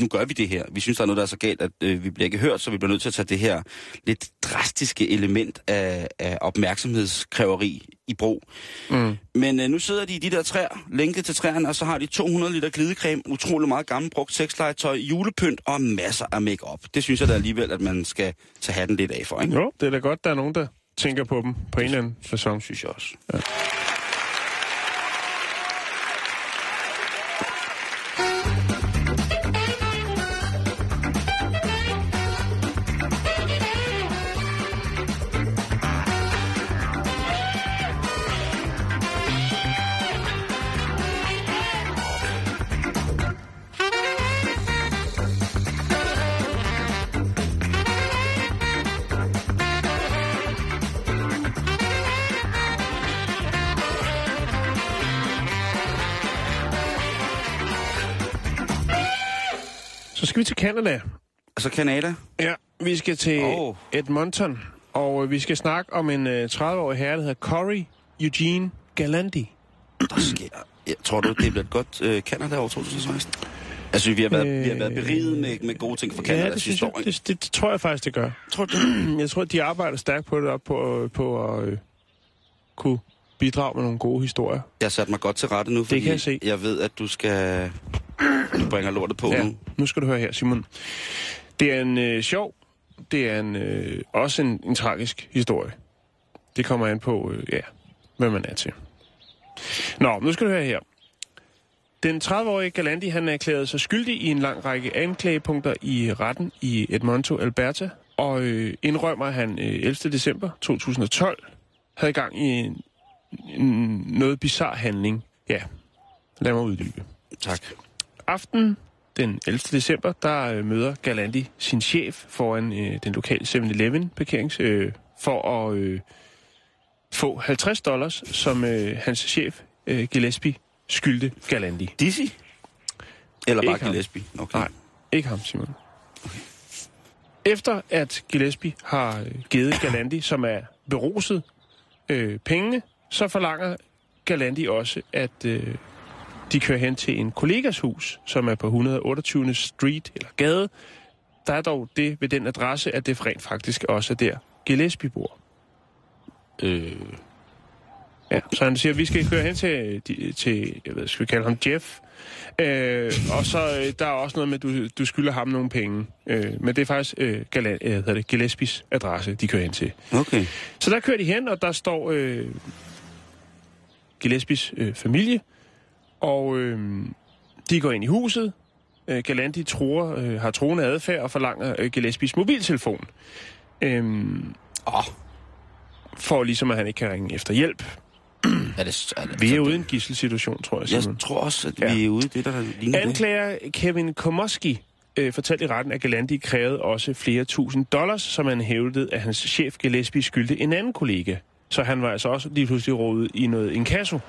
nu gør vi det her. Vi synes, der er noget, der er så galt, at øh, vi bliver ikke hørt, så vi bliver nødt til at tage det her lidt drastiske element af, af opmærksomhedskræveri i brug. Mm. Men øh, nu sidder de i de der træer, lænket til træerne, og så har de 200 liter glidecreme, utrolig meget gammel brugt sexlegetøj, julepynt og masser af makeup. Det synes jeg da alligevel, at man skal tage hatten lidt af for, ikke? Jo, det er da godt, der er nogen, der tænker på dem på en eller anden fasong. Synes jeg også. Så skal vi til Canada. Altså Canada, Ja, vi skal til oh. Edmonton, og øh, vi skal snakke om en øh, 30-årig herre, der hedder Corey Eugene Galandi. der sker... Jeg tror du, det bliver et godt øh, Canada over 2016? Altså, vi har været, øh, vi har været beriget med, med gode ting fra ja, Canadas det, historie. det, det, det tror jeg faktisk, det gør. Tror du [CLEARS THROAT] det? Jeg tror, de arbejder stærkt på det op på, øh, på at øh, kunne bidrage med nogle gode historier. Jeg har sat mig godt til rette nu, fordi kan jeg se. jeg ved, at du skal... Du bringer lortet på Ja, nu. nu skal du høre her, Simon. Det er en øh, sjov, det er en, øh, også en, en tragisk historie. Det kommer an på, øh, ja, hvad man er til. Nå, nu skal du høre her. Den 30-årige Galandi, han erklærede sig skyldig i en lang række anklagepunkter i retten i Edmonton, Alberta, og øh, indrømmer, at han øh, 11. december 2012 havde gang i en, en noget bizarre handling. Ja, lad mig uddybe. Tak. Aften den 11. december, der øh, møder Galandi sin chef foran øh, den lokale 7-Eleven parkerings øh, for at øh, få 50 dollars, som øh, hans chef øh, Gillespie skyldte Galandi. Dizzy? Eller bare Ikke ham. Gillespie? Okay. Nej, ikke ham, Simon. Efter at Gillespie har øh, givet Galandi, som er beruset, øh, pengene, så forlanger Galandi også, at øh, de kører hen til en kollegas hus, som er på 128. Street, eller gade. Der er dog det ved den adresse, at det rent faktisk også er der, Gillespie bor. Øh, Ja, så han siger, at vi skal køre hen til, til jeg ved, skal vi kalde ham Jeff. Øh, og så øh, der er også noget med, at du, du skylder ham nogle penge. Øh, men det er faktisk øh, Gala, øh, hedder det, Gillespies adresse, de kører hen til. okay. Så der kører de hen, og der står øh, Gillespies øh, familie. Og øh, de går ind i huset. Øh, Galandi tror, øh, har troende adfærd og forlanger øh, Gillespies mobiltelefon. Øh, Åh, for ligesom, at han ikke kan ringe efter hjælp. er det... Er det Vi er ude i en gisselsituation, tror jeg, Jeg Simon. tror også, at Ja. vi er ude i det, der ligner det. Anklager Kevin Komoski øh, fortalte i retten, at Galandi krævede også flere tusind dollars, som han hævdede, at hans chef Gillespie skyldte en anden kollega. Så han var altså også lige pludselig rådet i noget inkasso.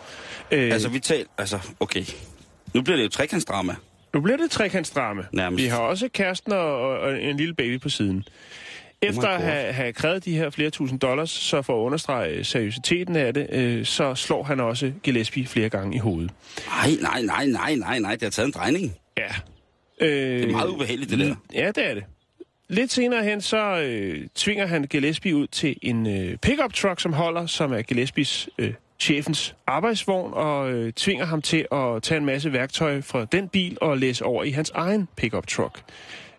Øh, Altså, vi taler... Altså, okay. Nu bliver det jo trekantsdrama. nu bliver det trekantsdrama. Nærmest. Vi har også kæresten og, og, en lille baby på siden. Efter at have, have krævet de her flere tusind dollars, så for at understrege seriøsiteten af det, øh, så slår han også Gillespie flere gange i hovedet. Nej, nej, nej, nej, nej, nej. Det har taget en drejning. Ja. Øh, Det er meget ubehageligt, det der. Ja, det er det. Lidt senere hen, så øh, tvinger han Gillespie ud til en øh, pickup truck, som holder, som er Gillespies øh, chefens arbejdsvogn, og øh, tvinger ham til at tage en masse værktøj fra den bil og læse over i hans egen pickup truck.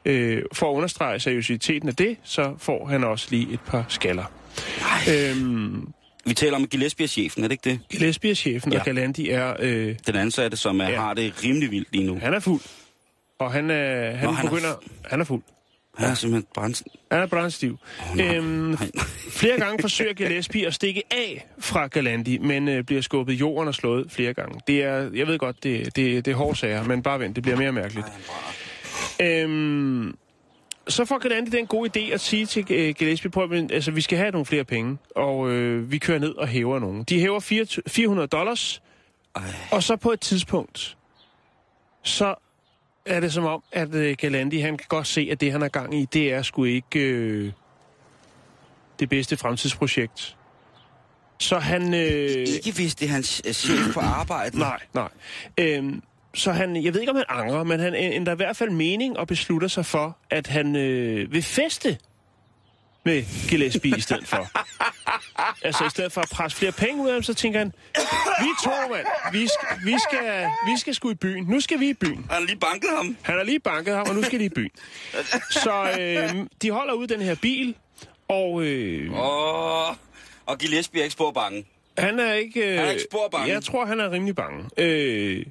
Øh, for at understrege seriøsiteten af det, så får han også lige et par skaller. Øhm, Vi taler om Gillespie-chefen, er det ikke det? Gillespie er chefen, ja. Og Galandi er... Øh, Den ansatte, som er, Ja. har det rimelig vildt lige nu. han er fuld. Og han er, han Nå, han er begynder... Han er fuld. Han er simpelthen brændt... Han er brændstiv. nej. øhm, Nej. flere gange [LAUGHS] forsøger Gillespie at stikke af fra Galandi, men øh, bliver skubbet i jorden og slået flere gange. Det er, jeg ved godt, det, det, det er hårde sager, men bare vent, det bliver mere mærkeligt. Øhm, så får Galandi den gode idé at sige til øh, Gillespie, prøv, at- altså vi skal have nogle flere penge, og øh, vi kører ned og hæver nogen. De hæver 4 400 dollars, Ej. og så på et tidspunkt, så er det som om, at øh, Galandi, han kan godt se, at det, han har gang i, det er sgu ikke øh, det bedste fremtidsprojekt. Så han... Øh, Ikke hvis det er hans øh, chef på arbejde. nej, nej. Øhm, så han, jeg ved ikke, om han angrer, men han ændrer i hvert fald mening og beslutter sig for, at han øh, vil feste med Gillespie i stedet for. altså i stedet for at presse flere penge ud af ham, så tænker han, vi to, mand, vi skal, vi, skal, vi skal sgu i byen. Nu skal vi i byen. Han har lige banket ham. Han har lige banket ham, og nu skal de i byen. Så øh, de holder ud den her bil, og øh, Åh, og Gillespie er ikke spor bange. han er ikke... Øh, Han er ikke spor bange. Jeg tror, han er rimelig bange. Øh,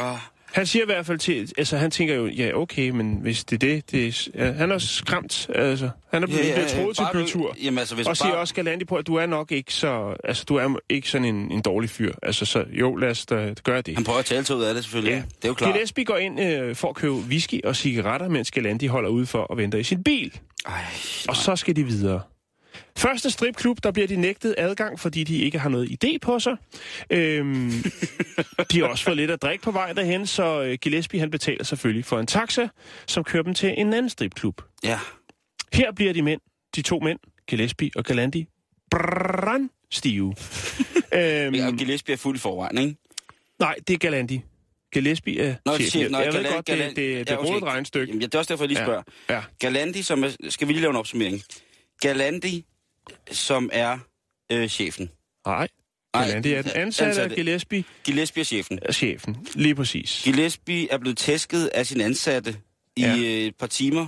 Åh, Han siger i hvert fald til, altså han tænker jo, ja okay, men hvis det er det, det er, ja, han er skræmt, altså. Han er blevet, ja, ja, troet til bytur. Jamen altså, hvis Og siger bare, også Galandi på, at du er nok ikke så, altså du er ikke sådan en, en dårlig fyr. Altså så, jo, lad os da gøre det. Han prøver at tale sig ud af det, selvfølgelig. Ja. Det er jo klart. Gillespie går ind øh, for at købe whisky og cigaretter, mens Galandi holder ude for og venter i sin bil. Ej, Og så skal de videre. Første stripklub, der bliver de nægtet adgang, fordi de ikke har noget idé på sig. Øhm, de har også fået lidt at drikke på vej derhen, så øh, Gillespie han betaler selvfølgelig for en taxa, som kører dem til en anden stripklub. ja. Her bliver de mænd, de to mænd, Gillespie og Galandi, brandstive. øhm, ja. Og Gillespie er fuld forvejen, ikke? nej, det er Galandi. Gillespie er Nå, chef, nå, jeg, ved Galan- godt, det, Galan- det, det, det ja, er okay. rodet regnestykke. Jamen, ja, det er også derfor, jeg lige Ja. spørger. Ja. Galandi, som er... Skal vi lige lave en opsummering? Galandi, som er øh, chefen. Nej, Nej, Galandi er den ansatte, ansatte. Gillespie Gillespie er chefen. er chefen. Lige præcis. Gillespie er blevet tæsket af sin ansatte i Ja. øh, et par timer,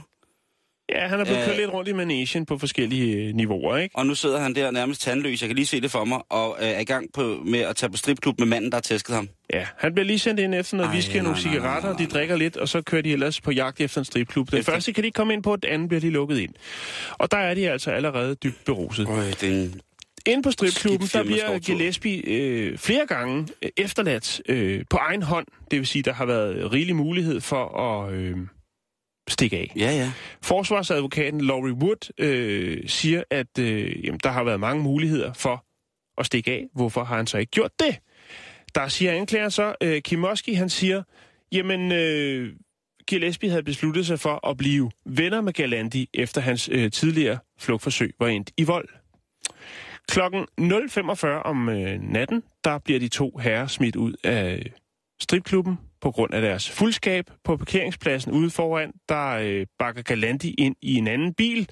Ja, han er blevet Øh. kørt lidt rundt i managen på forskellige øh, niveauer, ikke? og nu sidder han der nærmest tandløs, jeg kan lige se det for mig, og øh, er i gang på, med at tage på stripklub med manden, der har tæsket ham. Ja, han bliver lige sendt ind efter noget whisky og nogle nej, nej, cigaretter, nej, og de drikker lidt, og så kører de ellers på jagt efter en stripklub. Den Efter- første kan de ikke komme ind på, den anden bliver de lukket ind. Og der er de altså allerede dybt beruset. Øj, det er en... Inde på stripklubben, der bliver. Gillespie øh, flere gange øh, efterladt øh, på egen hånd. Det vil sige, der har været rigelig mulighed for at øh, stikke af. Ja, ja. Forsvarsadvokaten Laurie Wood øh, siger, at øh, jamen, der har været mange muligheder for at stikke af. Hvorfor har han så ikke gjort det? Der siger anklager så, øh, Kim Moski, han siger, jamen, øh, Gillespie havde besluttet sig for at blive venner med Galandi, efter hans øh, tidligere flugtforsøg var endt i vold. Klokken 0.45 om øh, natten, der bliver de to herrer smidt ud af stripklubben på grund af deres fuldskab. På parkeringspladsen ude foran, der øh, bakker Galandi ind i en anden bil,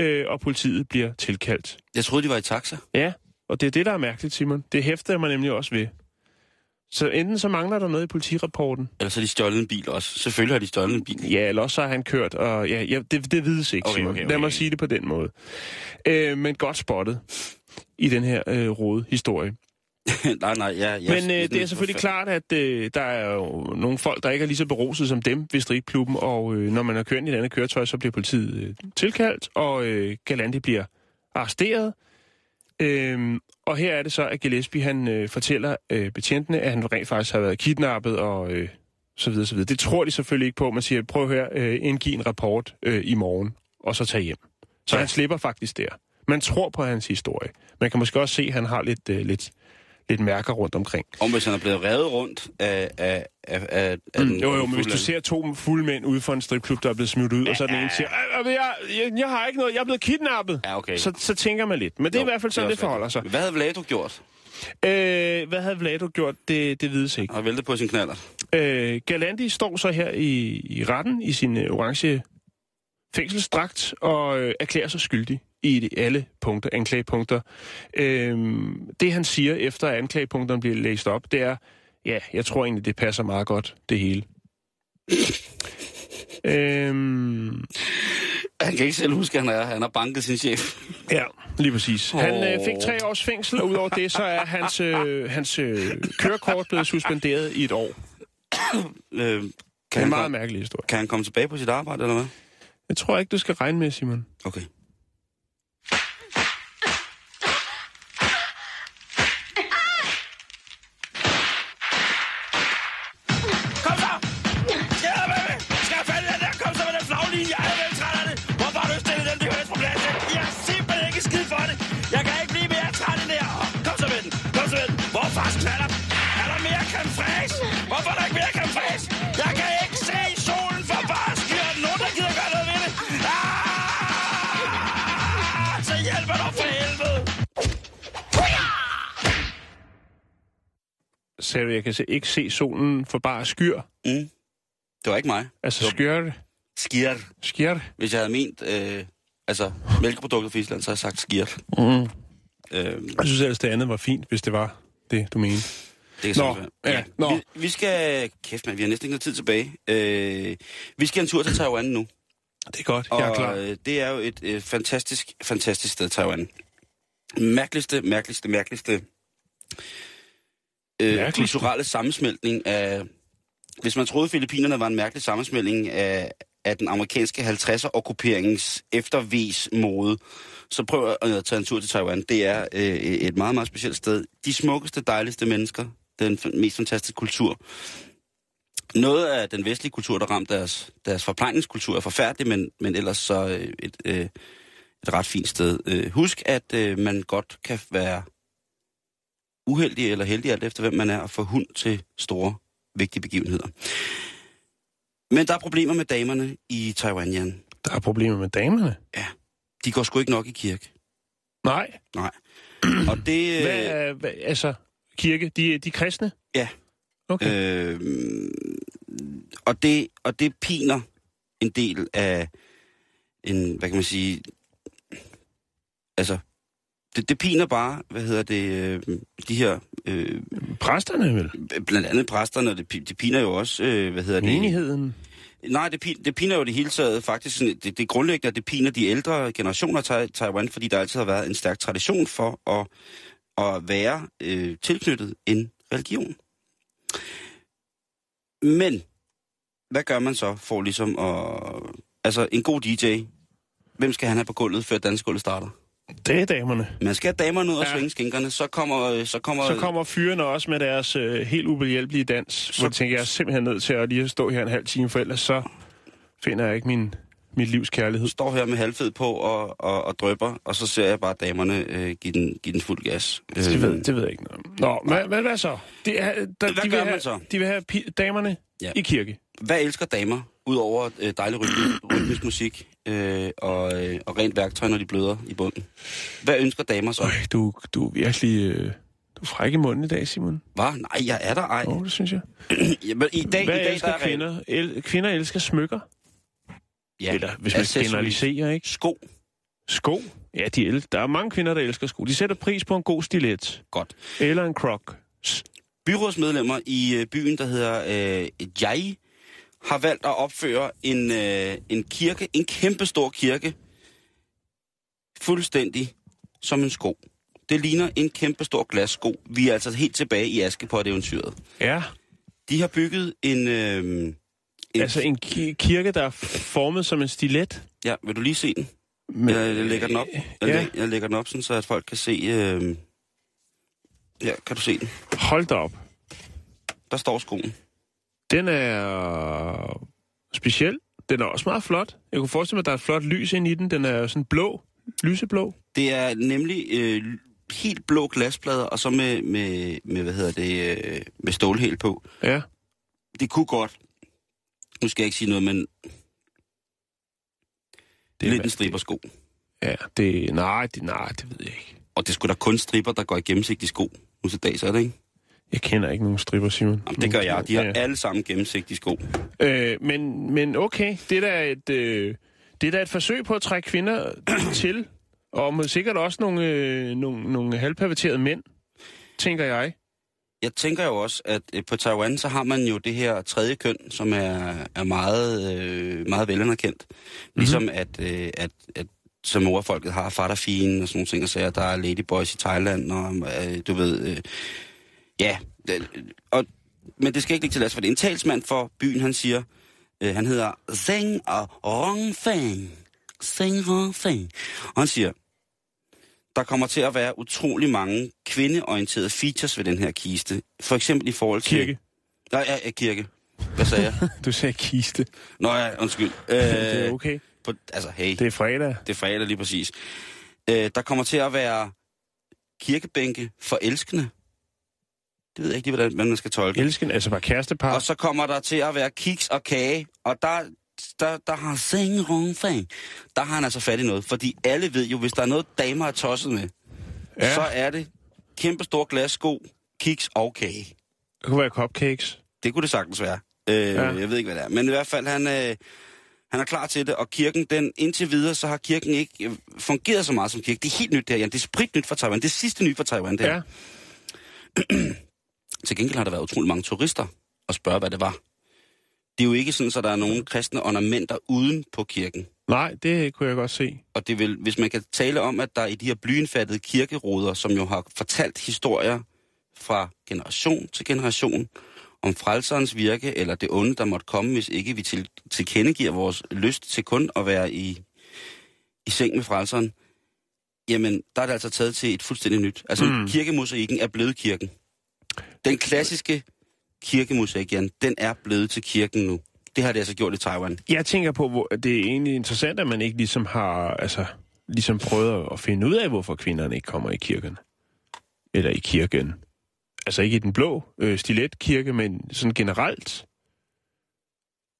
øh, og politiet bliver tilkaldt. Jeg troede, de var i taxa. Ja, og det er det, der er mærkeligt, Simon. Det hæfter jeg mig nemlig også ved. Så enten så mangler der noget i politirapporten, Eller så har de stjålet en bil også. Selvfølgelig har de stjålet en bil. ja, eller også så har han kørt, og ja, ja det, det vides ikke, Okay, Simon. okay, Lad mig okay. sige det på den måde. Øh, men godt spottet i den her øh, rode historie. [LAUGHS] nej, nej, ja. Jeg, Men øh, det er selvfølgelig klart, at øh, der er jo nogle folk, der ikke er lige så beruset som dem ved stripklubben, og øh, når man er kørt i et andet køretøj, så bliver politiet øh, tilkaldt, og øh, Galandi bliver arresteret. Øhm, og her er det så, at Gillespie han øh, fortæller øh, betjentene, at han rent faktisk har været kidnappet og øh, så videre, så videre. Det tror de selvfølgelig ikke på. Man siger, prøv at høre, øh, indgiv en rapport øh, i morgen, og så tag hjem. Så Ja. han slipper faktisk der. Man tror på hans historie. Man kan måske også se, at han har lidt, øh, lidt, lidt mærker rundt omkring. Om hvis han er blevet revet rundt af, af, af, af, af den... Jo, jo, men hvis du ser to fulde mænd ude for en stripklub, der er blevet smidt ud, og så den ene siger, "Øh, øh, jeg, jeg, jeg har ikke noget, jeg er blevet kidnappet. Ja, okay. Så, så tænker man lidt. Men det er Jo, i hvert fald sådan, det, også forholder sig. Hvad havde Vlado gjort? Øh, hvad havde Vlado gjort? Det, det vides ikke. Han har væltet på sin knaller. Øh, Galandi står så her i, i retten i sin øh, orange fængselsdragt og øh, erklærer sig skyldig i de, alle punkter, anklagepunkter. Øh, det han siger efter at anklagepunkterne bliver læst op, det er, ja, jeg tror egentlig, det passer meget godt, det hele. øhm, Han kan ikke selv huske, at han, er, han har banket sin chef. Ja, lige præcis. Han øh, fik tre års fængsel, og udover det, så er hans, øh, hans øh, kørekort blevet suspenderet i et år. [COUGHS] Øh, Det er kan, en meget komme, mærkelig historie. kan han komme tilbage på sit arbejde, eller hvad? Jeg tror ikke, du skal regne med, Simon. Okay. Jeg kan se, ikke se solen for bare skyr. Mm. Det var ikke mig. Altså skyer, Skirt. skyer. Hvis jeg havde ment, øh, altså, mælkeprodukter fra Island, så havde jeg sagt skirt. Mm. Øh, Jeg synes ellers, det andet var fint, hvis det var det, du mente. det kan Nå, være. ja, nå. Vi, vi skal... Kæft, man, vi har næsten ikke noget tid tilbage. Øh, vi skal en tur til Taiwan nu. Det er godt, Og jeg er klar. øh, det er jo et øh, fantastisk, fantastisk sted, Taiwan. Mærkeligste, mærkeligste, mærkeligste øh, kulturelle sammensmeltning af... Hvis man troede, Filippinerne var en mærkelig sammensmeltning af, af den amerikanske 50'er okkuperingens eftervis mode, så prøv at tage en tur til Taiwan. Det er øh, et meget, meget specielt sted. De smukkeste, dejligste mennesker. Den mest fantastiske kultur. Noget af den vestlige kultur, der ramte deres, deres forplejningskultur, er forfærdelig, men, men ellers så øh, et, øh, et ret fint sted. Øh, husk, at øh, man godt kan være uheldig eller heldig, alt efter hvem man er, og få hund til store, vigtige begivenheder. Men der er problemer med damerne i Taiwan, Jan. Der er problemer med damerne. De går sgu ikke nok i kirke. Nej. Nej. Og det... øh, Hvad, er- hvad, altså, kirke, de, de kristne? Ja. Okay. Øh, og, det, og det piner en del af en, hvad kan man sige, altså, det, det piner bare, hvad hedder det, øh, de her, øh, Præsterne vel? blandt andet præsterne, og det, det piner jo også, øh, hvad hedder det? Menigheden? Nej, det, pin, det piner jo det hele taget faktisk, sådan, det, det er grundlæggende, at det piner de ældre generationer af Tai- Taiwan, fordi der altid har været en stærk tradition for at, at være øh, tilknyttet en religion. Men, hvad gør man så for ligesom at... Altså, en god DJ, hvem skal han have på gulvet, før dansegulvet starter? Det er damerne. Man skal have damerne ud og Ja. svinge skinkerne, så kommer... øh, Så kommer, Så kommer fyrene også med deres øh, helt ubehjælpelige dans, så... hvor jeg tænker, jeg er simpelthen nødt til at lige stå her en halv time, for ellers så finder jeg ikke min, mit livs kærlighed. står her med halvfed på og, og, og drøber, og så ser jeg bare damerne øh, give, den, give den fuld gas. Det ved, det ved jeg ikke noget om. Nå, hvad, hvad, hvad så? De, er, der, Hvad de gør man have, så? De vil have damerne ja. i kirke. Hvad elsker damer, udover øh, dejlig rytmisk, rytmisk musik øh, og, øh, og rent værktøj, når de bløder i bunden? Hvad ønsker damer så? Øj, du, du er virkelig... Øh, du er fræk i munden i dag, Simon. Hvad? Nej, jeg er der ej. Åh, oh, det synes jeg. [CLEARS THROAT] Jamen, I dag, Hvad i dag der elsker er regel- kvinder? El, kvinder elsker smykker. Ja, Eller hvis man generaliserer, ikke? Sko. Sko. Ja, de el- der er mange kvinder, der elsker sko. De sætter pris på en god stilet. Godt. Eller en croc. Byrådsmedlemmer i øh, byen, der hedder øh, Jai, har valgt at opføre en, øh, en kirke, en kæmpe stor kirke, fuldstændig som en sko. Det ligner en kæmpe stor glassko. Vi er altså helt tilbage i Askepot-eventyret. Ja, De har bygget en... Øh, en altså en ki- kirke, der er formet som en stilet. Ja, vil du lige se den? Men, Jeg, jeg lægger den op. Jeg, Ja. læ- jeg lægger den op, sådan, så at folk kan se... Øh, ja, kan du se den? Hold da op. Der står skoen. Den er speciel. Den er også meget flot. Jeg kunne forestille mig, at der er et flot lys ind i den. Den er sådan blå. Lyseblå. Det er nemlig øh, helt blå glasplader, og så med, med, med hvad hedder det, øh, med stålhæl på. Ja. Det kunne godt. Nu skal jeg ikke sige noget, men det er lidt en stribersko. Ja, det... Nej, det, nej, det ved jeg ikke. Og det skulle da kun striber, der går i gennemsigtige sko. Nu til dags er det, ikke? Jeg kender ikke nogen stripper, Simon. Jamen, det gør jeg. De har Ja. alle sammen gennemsigtige sko. Øh, men, men okay, det er da et, øh, det er da et forsøg på at trække kvinder [CLEARS THROAT] til, og sikkert også nogle, øh, nogle, nogle halvperverterede mænd, tænker jeg. jeg tænker jo også, at øh, på Taiwan, så har man jo det her tredje køn, som er, er meget, øh, meget velanerkendt. Ligesom at, øh, at, at som morfolket har fatterfien og sådan nogle ting, og så der er ladyboys i Thailand, og øh, du ved, øh, ja, det, og, men det skal ikke ligge til last, for det en talsmand for byen, han siger, øh, han hedder Zeng og Rongfeng. Zeng Rongfeng. Og han siger, der kommer til at være utrolig mange kvindeorienterede features ved den her kiste. For eksempel i forhold til... Kirke. Nej, ja, ja, kirke. Hvad sagde jeg? [LAUGHS] Du sagde kiste. Nå ja, undskyld. Øh, [LAUGHS] det er okay. På, altså, hey. Det er fredag. Det er fredag lige præcis. Øh, der kommer til at være kirkebænke for elskende. Det ved jeg ikke lige, hvordan man skal tolke. Elsken, altså bare kærestepar. Og så kommer der til at være kiks og kage. Og der, der, der har Seng Rongfang, der har han altså fat i noget. Fordi alle ved jo, hvis der er noget, damer er tosset med, Ja. så er det kæmpe stor glas sko, kiks og kage. Det kunne være cupcakes. Det kunne det sagtens være. Øh, Ja. Jeg ved ikke, hvad det er. Men i hvert fald, han, øh, han er klar til det. Og kirken, den indtil videre, så har kirken ikke øh, fungeret så meget som kirke. Det er helt nyt det her, Jan. Det er spritnyt for Taiwan. Det er sidste nyt for Taiwan, det her. Ja. [CLEARS THROAT] Til gengæld har der været utrolig mange turister og spørge, hvad det var. Det er jo ikke sådan, at der er nogen kristne ornamenter uden på kirken. Nej, det kunne jeg godt se. Og det vil, hvis man kan tale om, at der i de her blyindfattede kirkeruder, som jo har fortalt historier fra generation til generation, om frelserens virke, eller det onde, der måtte komme, hvis ikke vi til, tilkendegiver vores lyst til kun at være i, i seng med frelseren, jamen, der er det altså taget til et fuldstændig nyt. Altså, Mm. mm. kirkemosaikken er blevet kirken. Den klassiske kirkemosaik, Jan, den er blevet til kirken nu. Det har det altså gjort i Taiwan. Jeg tænker på, hvor det er egentlig interessant, at man ikke ligesom har altså, ligesom prøvet at finde ud af, hvorfor kvinderne ikke kommer i kirken. Eller i kirken. Altså ikke i den blå øh, stiletkirke, men sådan generelt.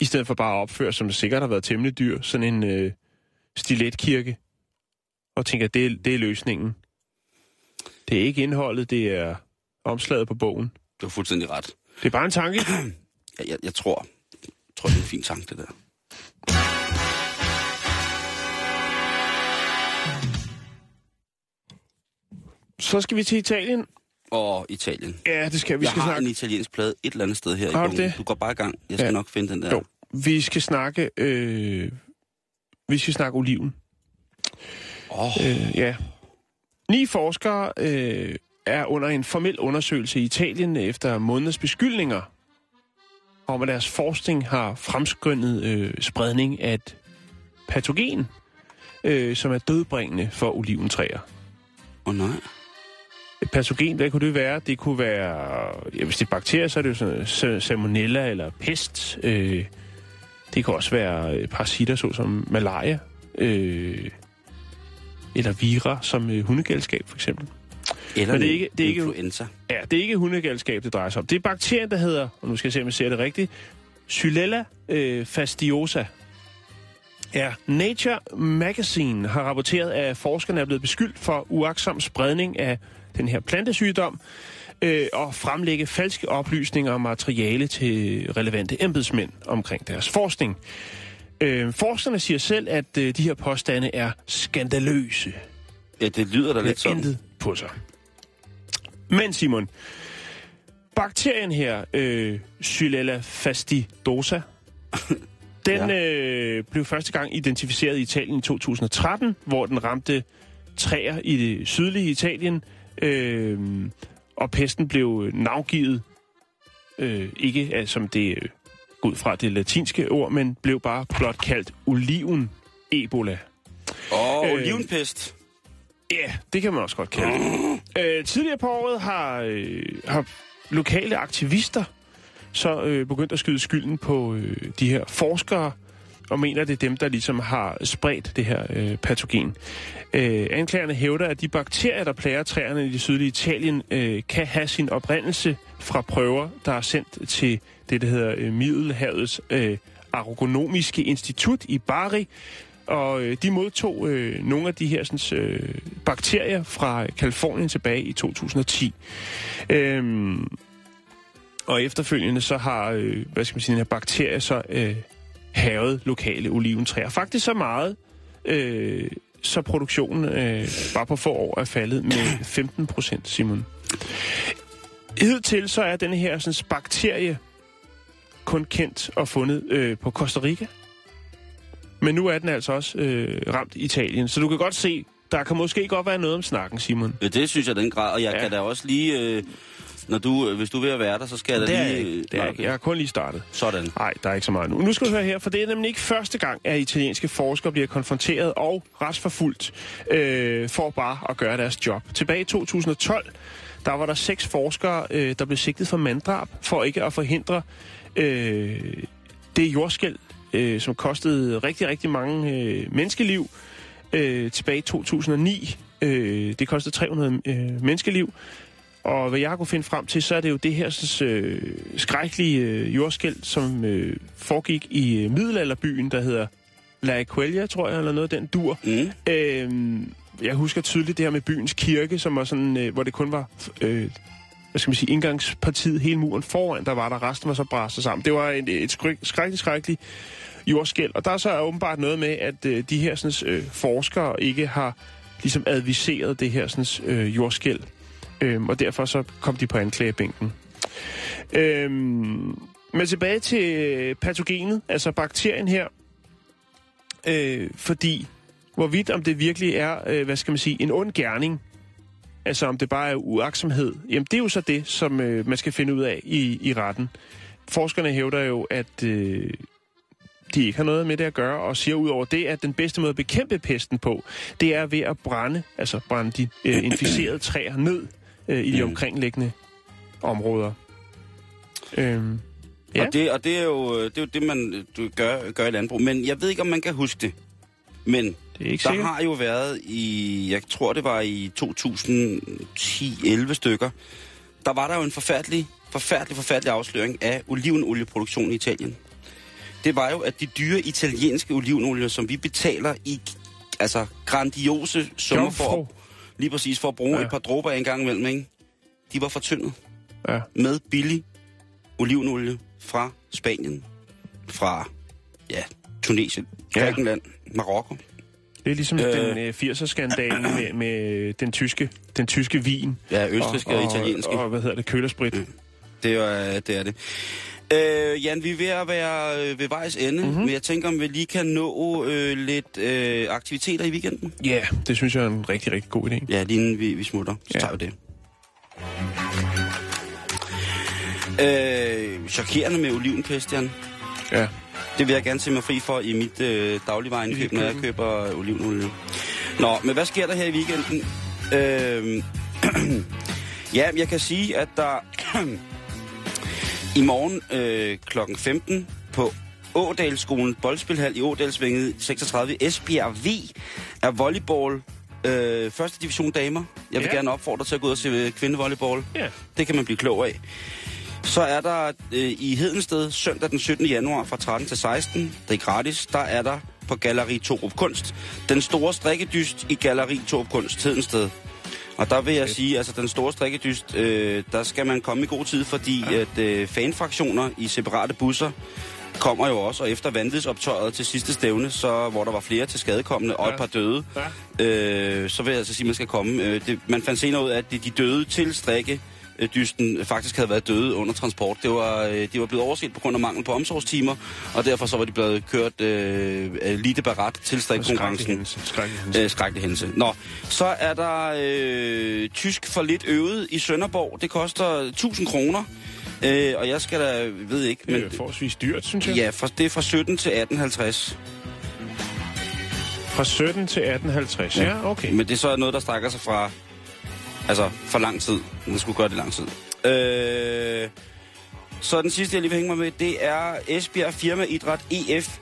I stedet for bare at opføre, som sikkert har været temmelig dyr, sådan en øh, stiletkirke. Og tænker, at det, det er løsningen. Det er ikke indholdet, det er omslaget på bogen. Du har fuldstændig ret. Det er bare en tanke. [CLEARS THROAT] Jeg, jeg, jeg tror, jeg tror, det er en fin tanke, det der. Så skal vi til Italien. Og Italien. Ja, det skal vi. Vi skal jeg har snakke. en italiensk plade et eller andet sted her Har du det? Du går bare i gang. Jeg skal ja. nok finde den der. Jo. Vi skal snakke... Øh, vi skal snakke oliven. Oh, Øh, ja. Ni forskere øh, er under en formel undersøgelse i Italien efter måneders beskyldninger om, at deres forskning har fremskyndet øh, spredning af et patogen, øh, som er dødbringende for oliventræer. oh, nej. Et patogen, hvad kunne det være? Det kunne være, ja, hvis det er bakterier, så er det jo sådan salmonella eller pest. Øh, det kan også være øh, parasitter, såsom malaria. Øh, eller vira, som øh, hundegalskab for eksempel. Eller Men det er ikke- det er ikke- influenza. Ja, det er ikke hundegalskab, det drejer sig om. Det er bakterien, der hedder, og nu skal jeg se, om jeg ser det rigtigt, Xylella øh, fastidiosa. Ja, Nature Magazine har rapporteret, at forskerne er blevet beskyldt for uaksom spredning af den her plantesygdom øh, og fremlægge falske oplysninger og materiale til relevante embedsmænd omkring deres forskning. Øh, forskerne siger selv, at øh, de her påstande er skandaløse Ja, det lyder da lidt sådan. intet på sig. Men Simon, bakterien her, øh, Xylella fastidosa, [LAUGHS] den ja. øh, blev første gang identificeret i Italien i 2013, hvor den ramte træer i det sydlige Italien, øh, og pesten blev navgivet, øh, ikke øh, som det øh, ud fra det latinske ord, men blev bare blot kaldt oliven Ebola. Åh, oh, Øh, olivenpest. Ja, det kan man også godt kalde. Øh, tidligere på året har, øh, har lokale aktivister så øh, begyndt at skyde skylden på øh, de her forskere, og mener, det er dem, der ligesom har spredt det her øh, patogen. Øh, anklagerne hævder, at de bakterier, der plager træerne i det sydlige Italien, øh, kan have sin oprindelse fra prøver, der er sendt til det, der hedder øh, Middelhavets øh, Agronomiske Institut i Bari, og øh, de modtog øh, nogle af de her sådan, øh, bakterier fra Kalifornien tilbage i 2010. Øhm, og efterfølgende så har, øh, hvad skal man sige, den her bakterie så øh, havet lokale oliventræer. Faktisk så meget, øh, så produktionen øh, bare på få år er faldet med 15 procent, Simon. hidtil så er den her sådan, bakterie kun kendt og fundet øh, på Costa Rica. Men nu er den altså også øh, ramt Italien. Så du kan godt se, der kan måske godt være noget om snakken, Simon. Ja, det synes jeg den grad, og jeg Ja. kan da også lige... Øh, når du, øh, hvis du er ved at være der, så skal jeg da lige... ikke. Det er jeg ikke. Jeg har kun lige startet. Sådan. Nej, der er ikke så meget nu. Nu skal du høre her, for det er nemlig ikke første gang, at italienske forskere bliver konfronteret og retsforfulgt øh, for bare at gøre deres job. Tilbage i 2012, der var der seks forskere, øh, der blev sigtet for manddrab for ikke at forhindre øh, det jordskæld, øh, som kostede rigtig, rigtig mange øh, menneskeliv øh, tilbage i 2009. Øh, det kostede 300 øh, menneskeliv. Og hvad jeg kunne finde frem til, så er det jo det her øh, skrækkelige øh, jordskæld, som øh, foregik i øh, middelalderbyen, der hedder La Aquella, tror jeg, eller noget den dur. Mm. Øh, jeg husker tydeligt det her med byens kirke, som var sådan, øh, hvor det kun var, øh, hvad skal man sige, indgangspartiet, hele muren foran, der var der, resten var så bræstet sammen. Det var et, et skræk- skrækkeligt, skrækkeligt jordskæld. Og der er så åbenbart noget med, at øh, de her sådan, øh, forskere ikke har ligesom adviseret det her sådan, øh, jordskæld. Øhm, og derfor så kom de på anklagebænken. Øhm, men tilbage til patogenet, altså bakterien her. Øh, fordi hvorvidt om det virkelig er, øh, hvad skal man sige, en ond gerning, altså om det bare er uaksomhed, jamen det er jo så det, som øh, man skal finde ud af i, i retten. Forskerne hævder jo, at øh, de ikke har noget med det at gøre, og siger ud over det, at den bedste måde at bekæmpe pesten på, det er ved at brænde, altså brænde de øh, inficerede [CLEARS THROAT] træer ned øh, i de omkringliggende områder. Øhm, ja. Og, det, og det, er jo, det er jo det, man øh, du gør, gør i landbrug. Men jeg ved ikke, om man kan huske det. Men det er ikke der sikkert. har jo været i, jeg tror det var i 2010-11 stykker, der var der jo en forfærdelig, forfærdelig, forfærdelig afsløring af olivenolieproduktion i Italien. Det var jo, at de dyre italienske olivenolier, som vi betaler i altså grandiose summer for, lige præcis for at bruge Ja. ja. et par dråber en gang imellem, ikke? de var fortyndet Ja. med billig olivenolie fra Spanien, fra ja, Tunesien, Ja. Grækenland, Marokko. Det er ligesom Øh. øh, den øh, 80'er-skandalen med, med den tyske, den tyske vin. Ja, østriske og, og italienske. Og, og, hvad hedder det, kølersprit. Mm. Det er det. Er det. Øh, Jan, vi er ved at være øh, ved vejs ende, Mhm. mm-hmm. men jeg tænker, om vi lige kan nå øh, lidt øh, aktiviteter i weekenden. Ja, yeah, det synes jeg er en rigtig, rigtig god idé. Ja, lige inden vi, vi smutter, så Ja. tager vi det. Øh, chokerende med olivenpest, Jan. Ja. Det vil jeg gerne se mig fri for i mit øh, dagligvareindkøb, når jeg køber olivenolie. Nå, men hvad sker der her i weekenden? Øh, [CLEARS THROAT] ja, jeg kan sige, at der [CLEARS THROAT] i morgen øh, kl. 15 på Ådalsskolen Boldspilhal i Ådalsvænget 36 Esbjerg V er volleyball øh, første division damer. Jeg vil Ja. gerne opfordre til at gå ud og se øh, kvindevolleyball. Ja. Det kan man blive klog af. Så er der øh, i Hedensted søndag den 17. januar fra 13 til 16. Det er gratis. Der er der på Galeri Torup Kunst. Den store strikkedyst i Galeri Torup Kunst Hedensted. Og der vil jeg sige, altså den store strikkedyst, øh, der skal man komme i god tid, fordi ja. at øh, fanfraktioner i separate busser kommer jo også, og efter vanvidsoptøjet til sidste stævne, så, hvor der var flere til skadekommende og Ja. et par døde, Ja. øh, så vil jeg altså sige, at man skal komme. Øh, det, man fandt senere ud af, at de, de døde til strikke dysten faktisk havde været døde under transport. Det var, øh, de var blevet overset på grund af mangel på omsorgstimer, og derfor så var de blevet kørt øh, øh, lige barat til strikkonkurrencen. hændelse. Skrækkelig hændelse. Øh, skrækkelig hændelse. Nå, så er der øh, tysk for lidt øvet i Sønderborg. Det koster 1000 kroner. Øh, og jeg skal da, ved ikke, Det men... er forholdsvis dyrt, synes jeg. Ja, fra, det er fra 17 til 1850. Fra 17 til 1850. Ja, ja okay. Men det er så noget, der strækker sig fra, altså for lang tid. Man skulle gøre det lang tid. Øh, så den sidste, jeg lige vil hænge mig med, det er Esbjerg Firma Idræt EF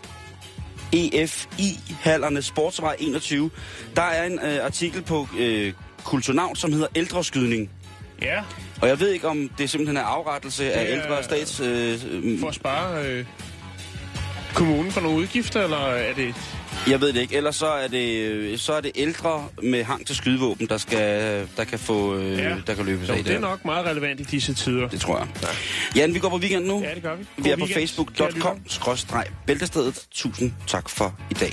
EFI-hallerne Sportsvej 21. Der er en øh, artikel på øh, Kulturnaut, som hedder Ældreskydning. Ja, Og jeg ved ikke, om det simpelthen er afrettelse af Det er- ældre stats... Øh, for at spare øh, kommunen for nogle udgifter, eller er det... jeg ved det ikke. Ellers så er det, så er det ældre med hang til skydevåben, der, skal, der, kan, få, øh, Ja. der kan løbes Jo, af det er der. nok meget relevant i disse tider. Det tror jeg. Jan, vi går på weekend nu. Ja, det gør vi. Vi God er på weekend, kære facebook.com skråstreg bæltestedet. Tusind tak for i dag.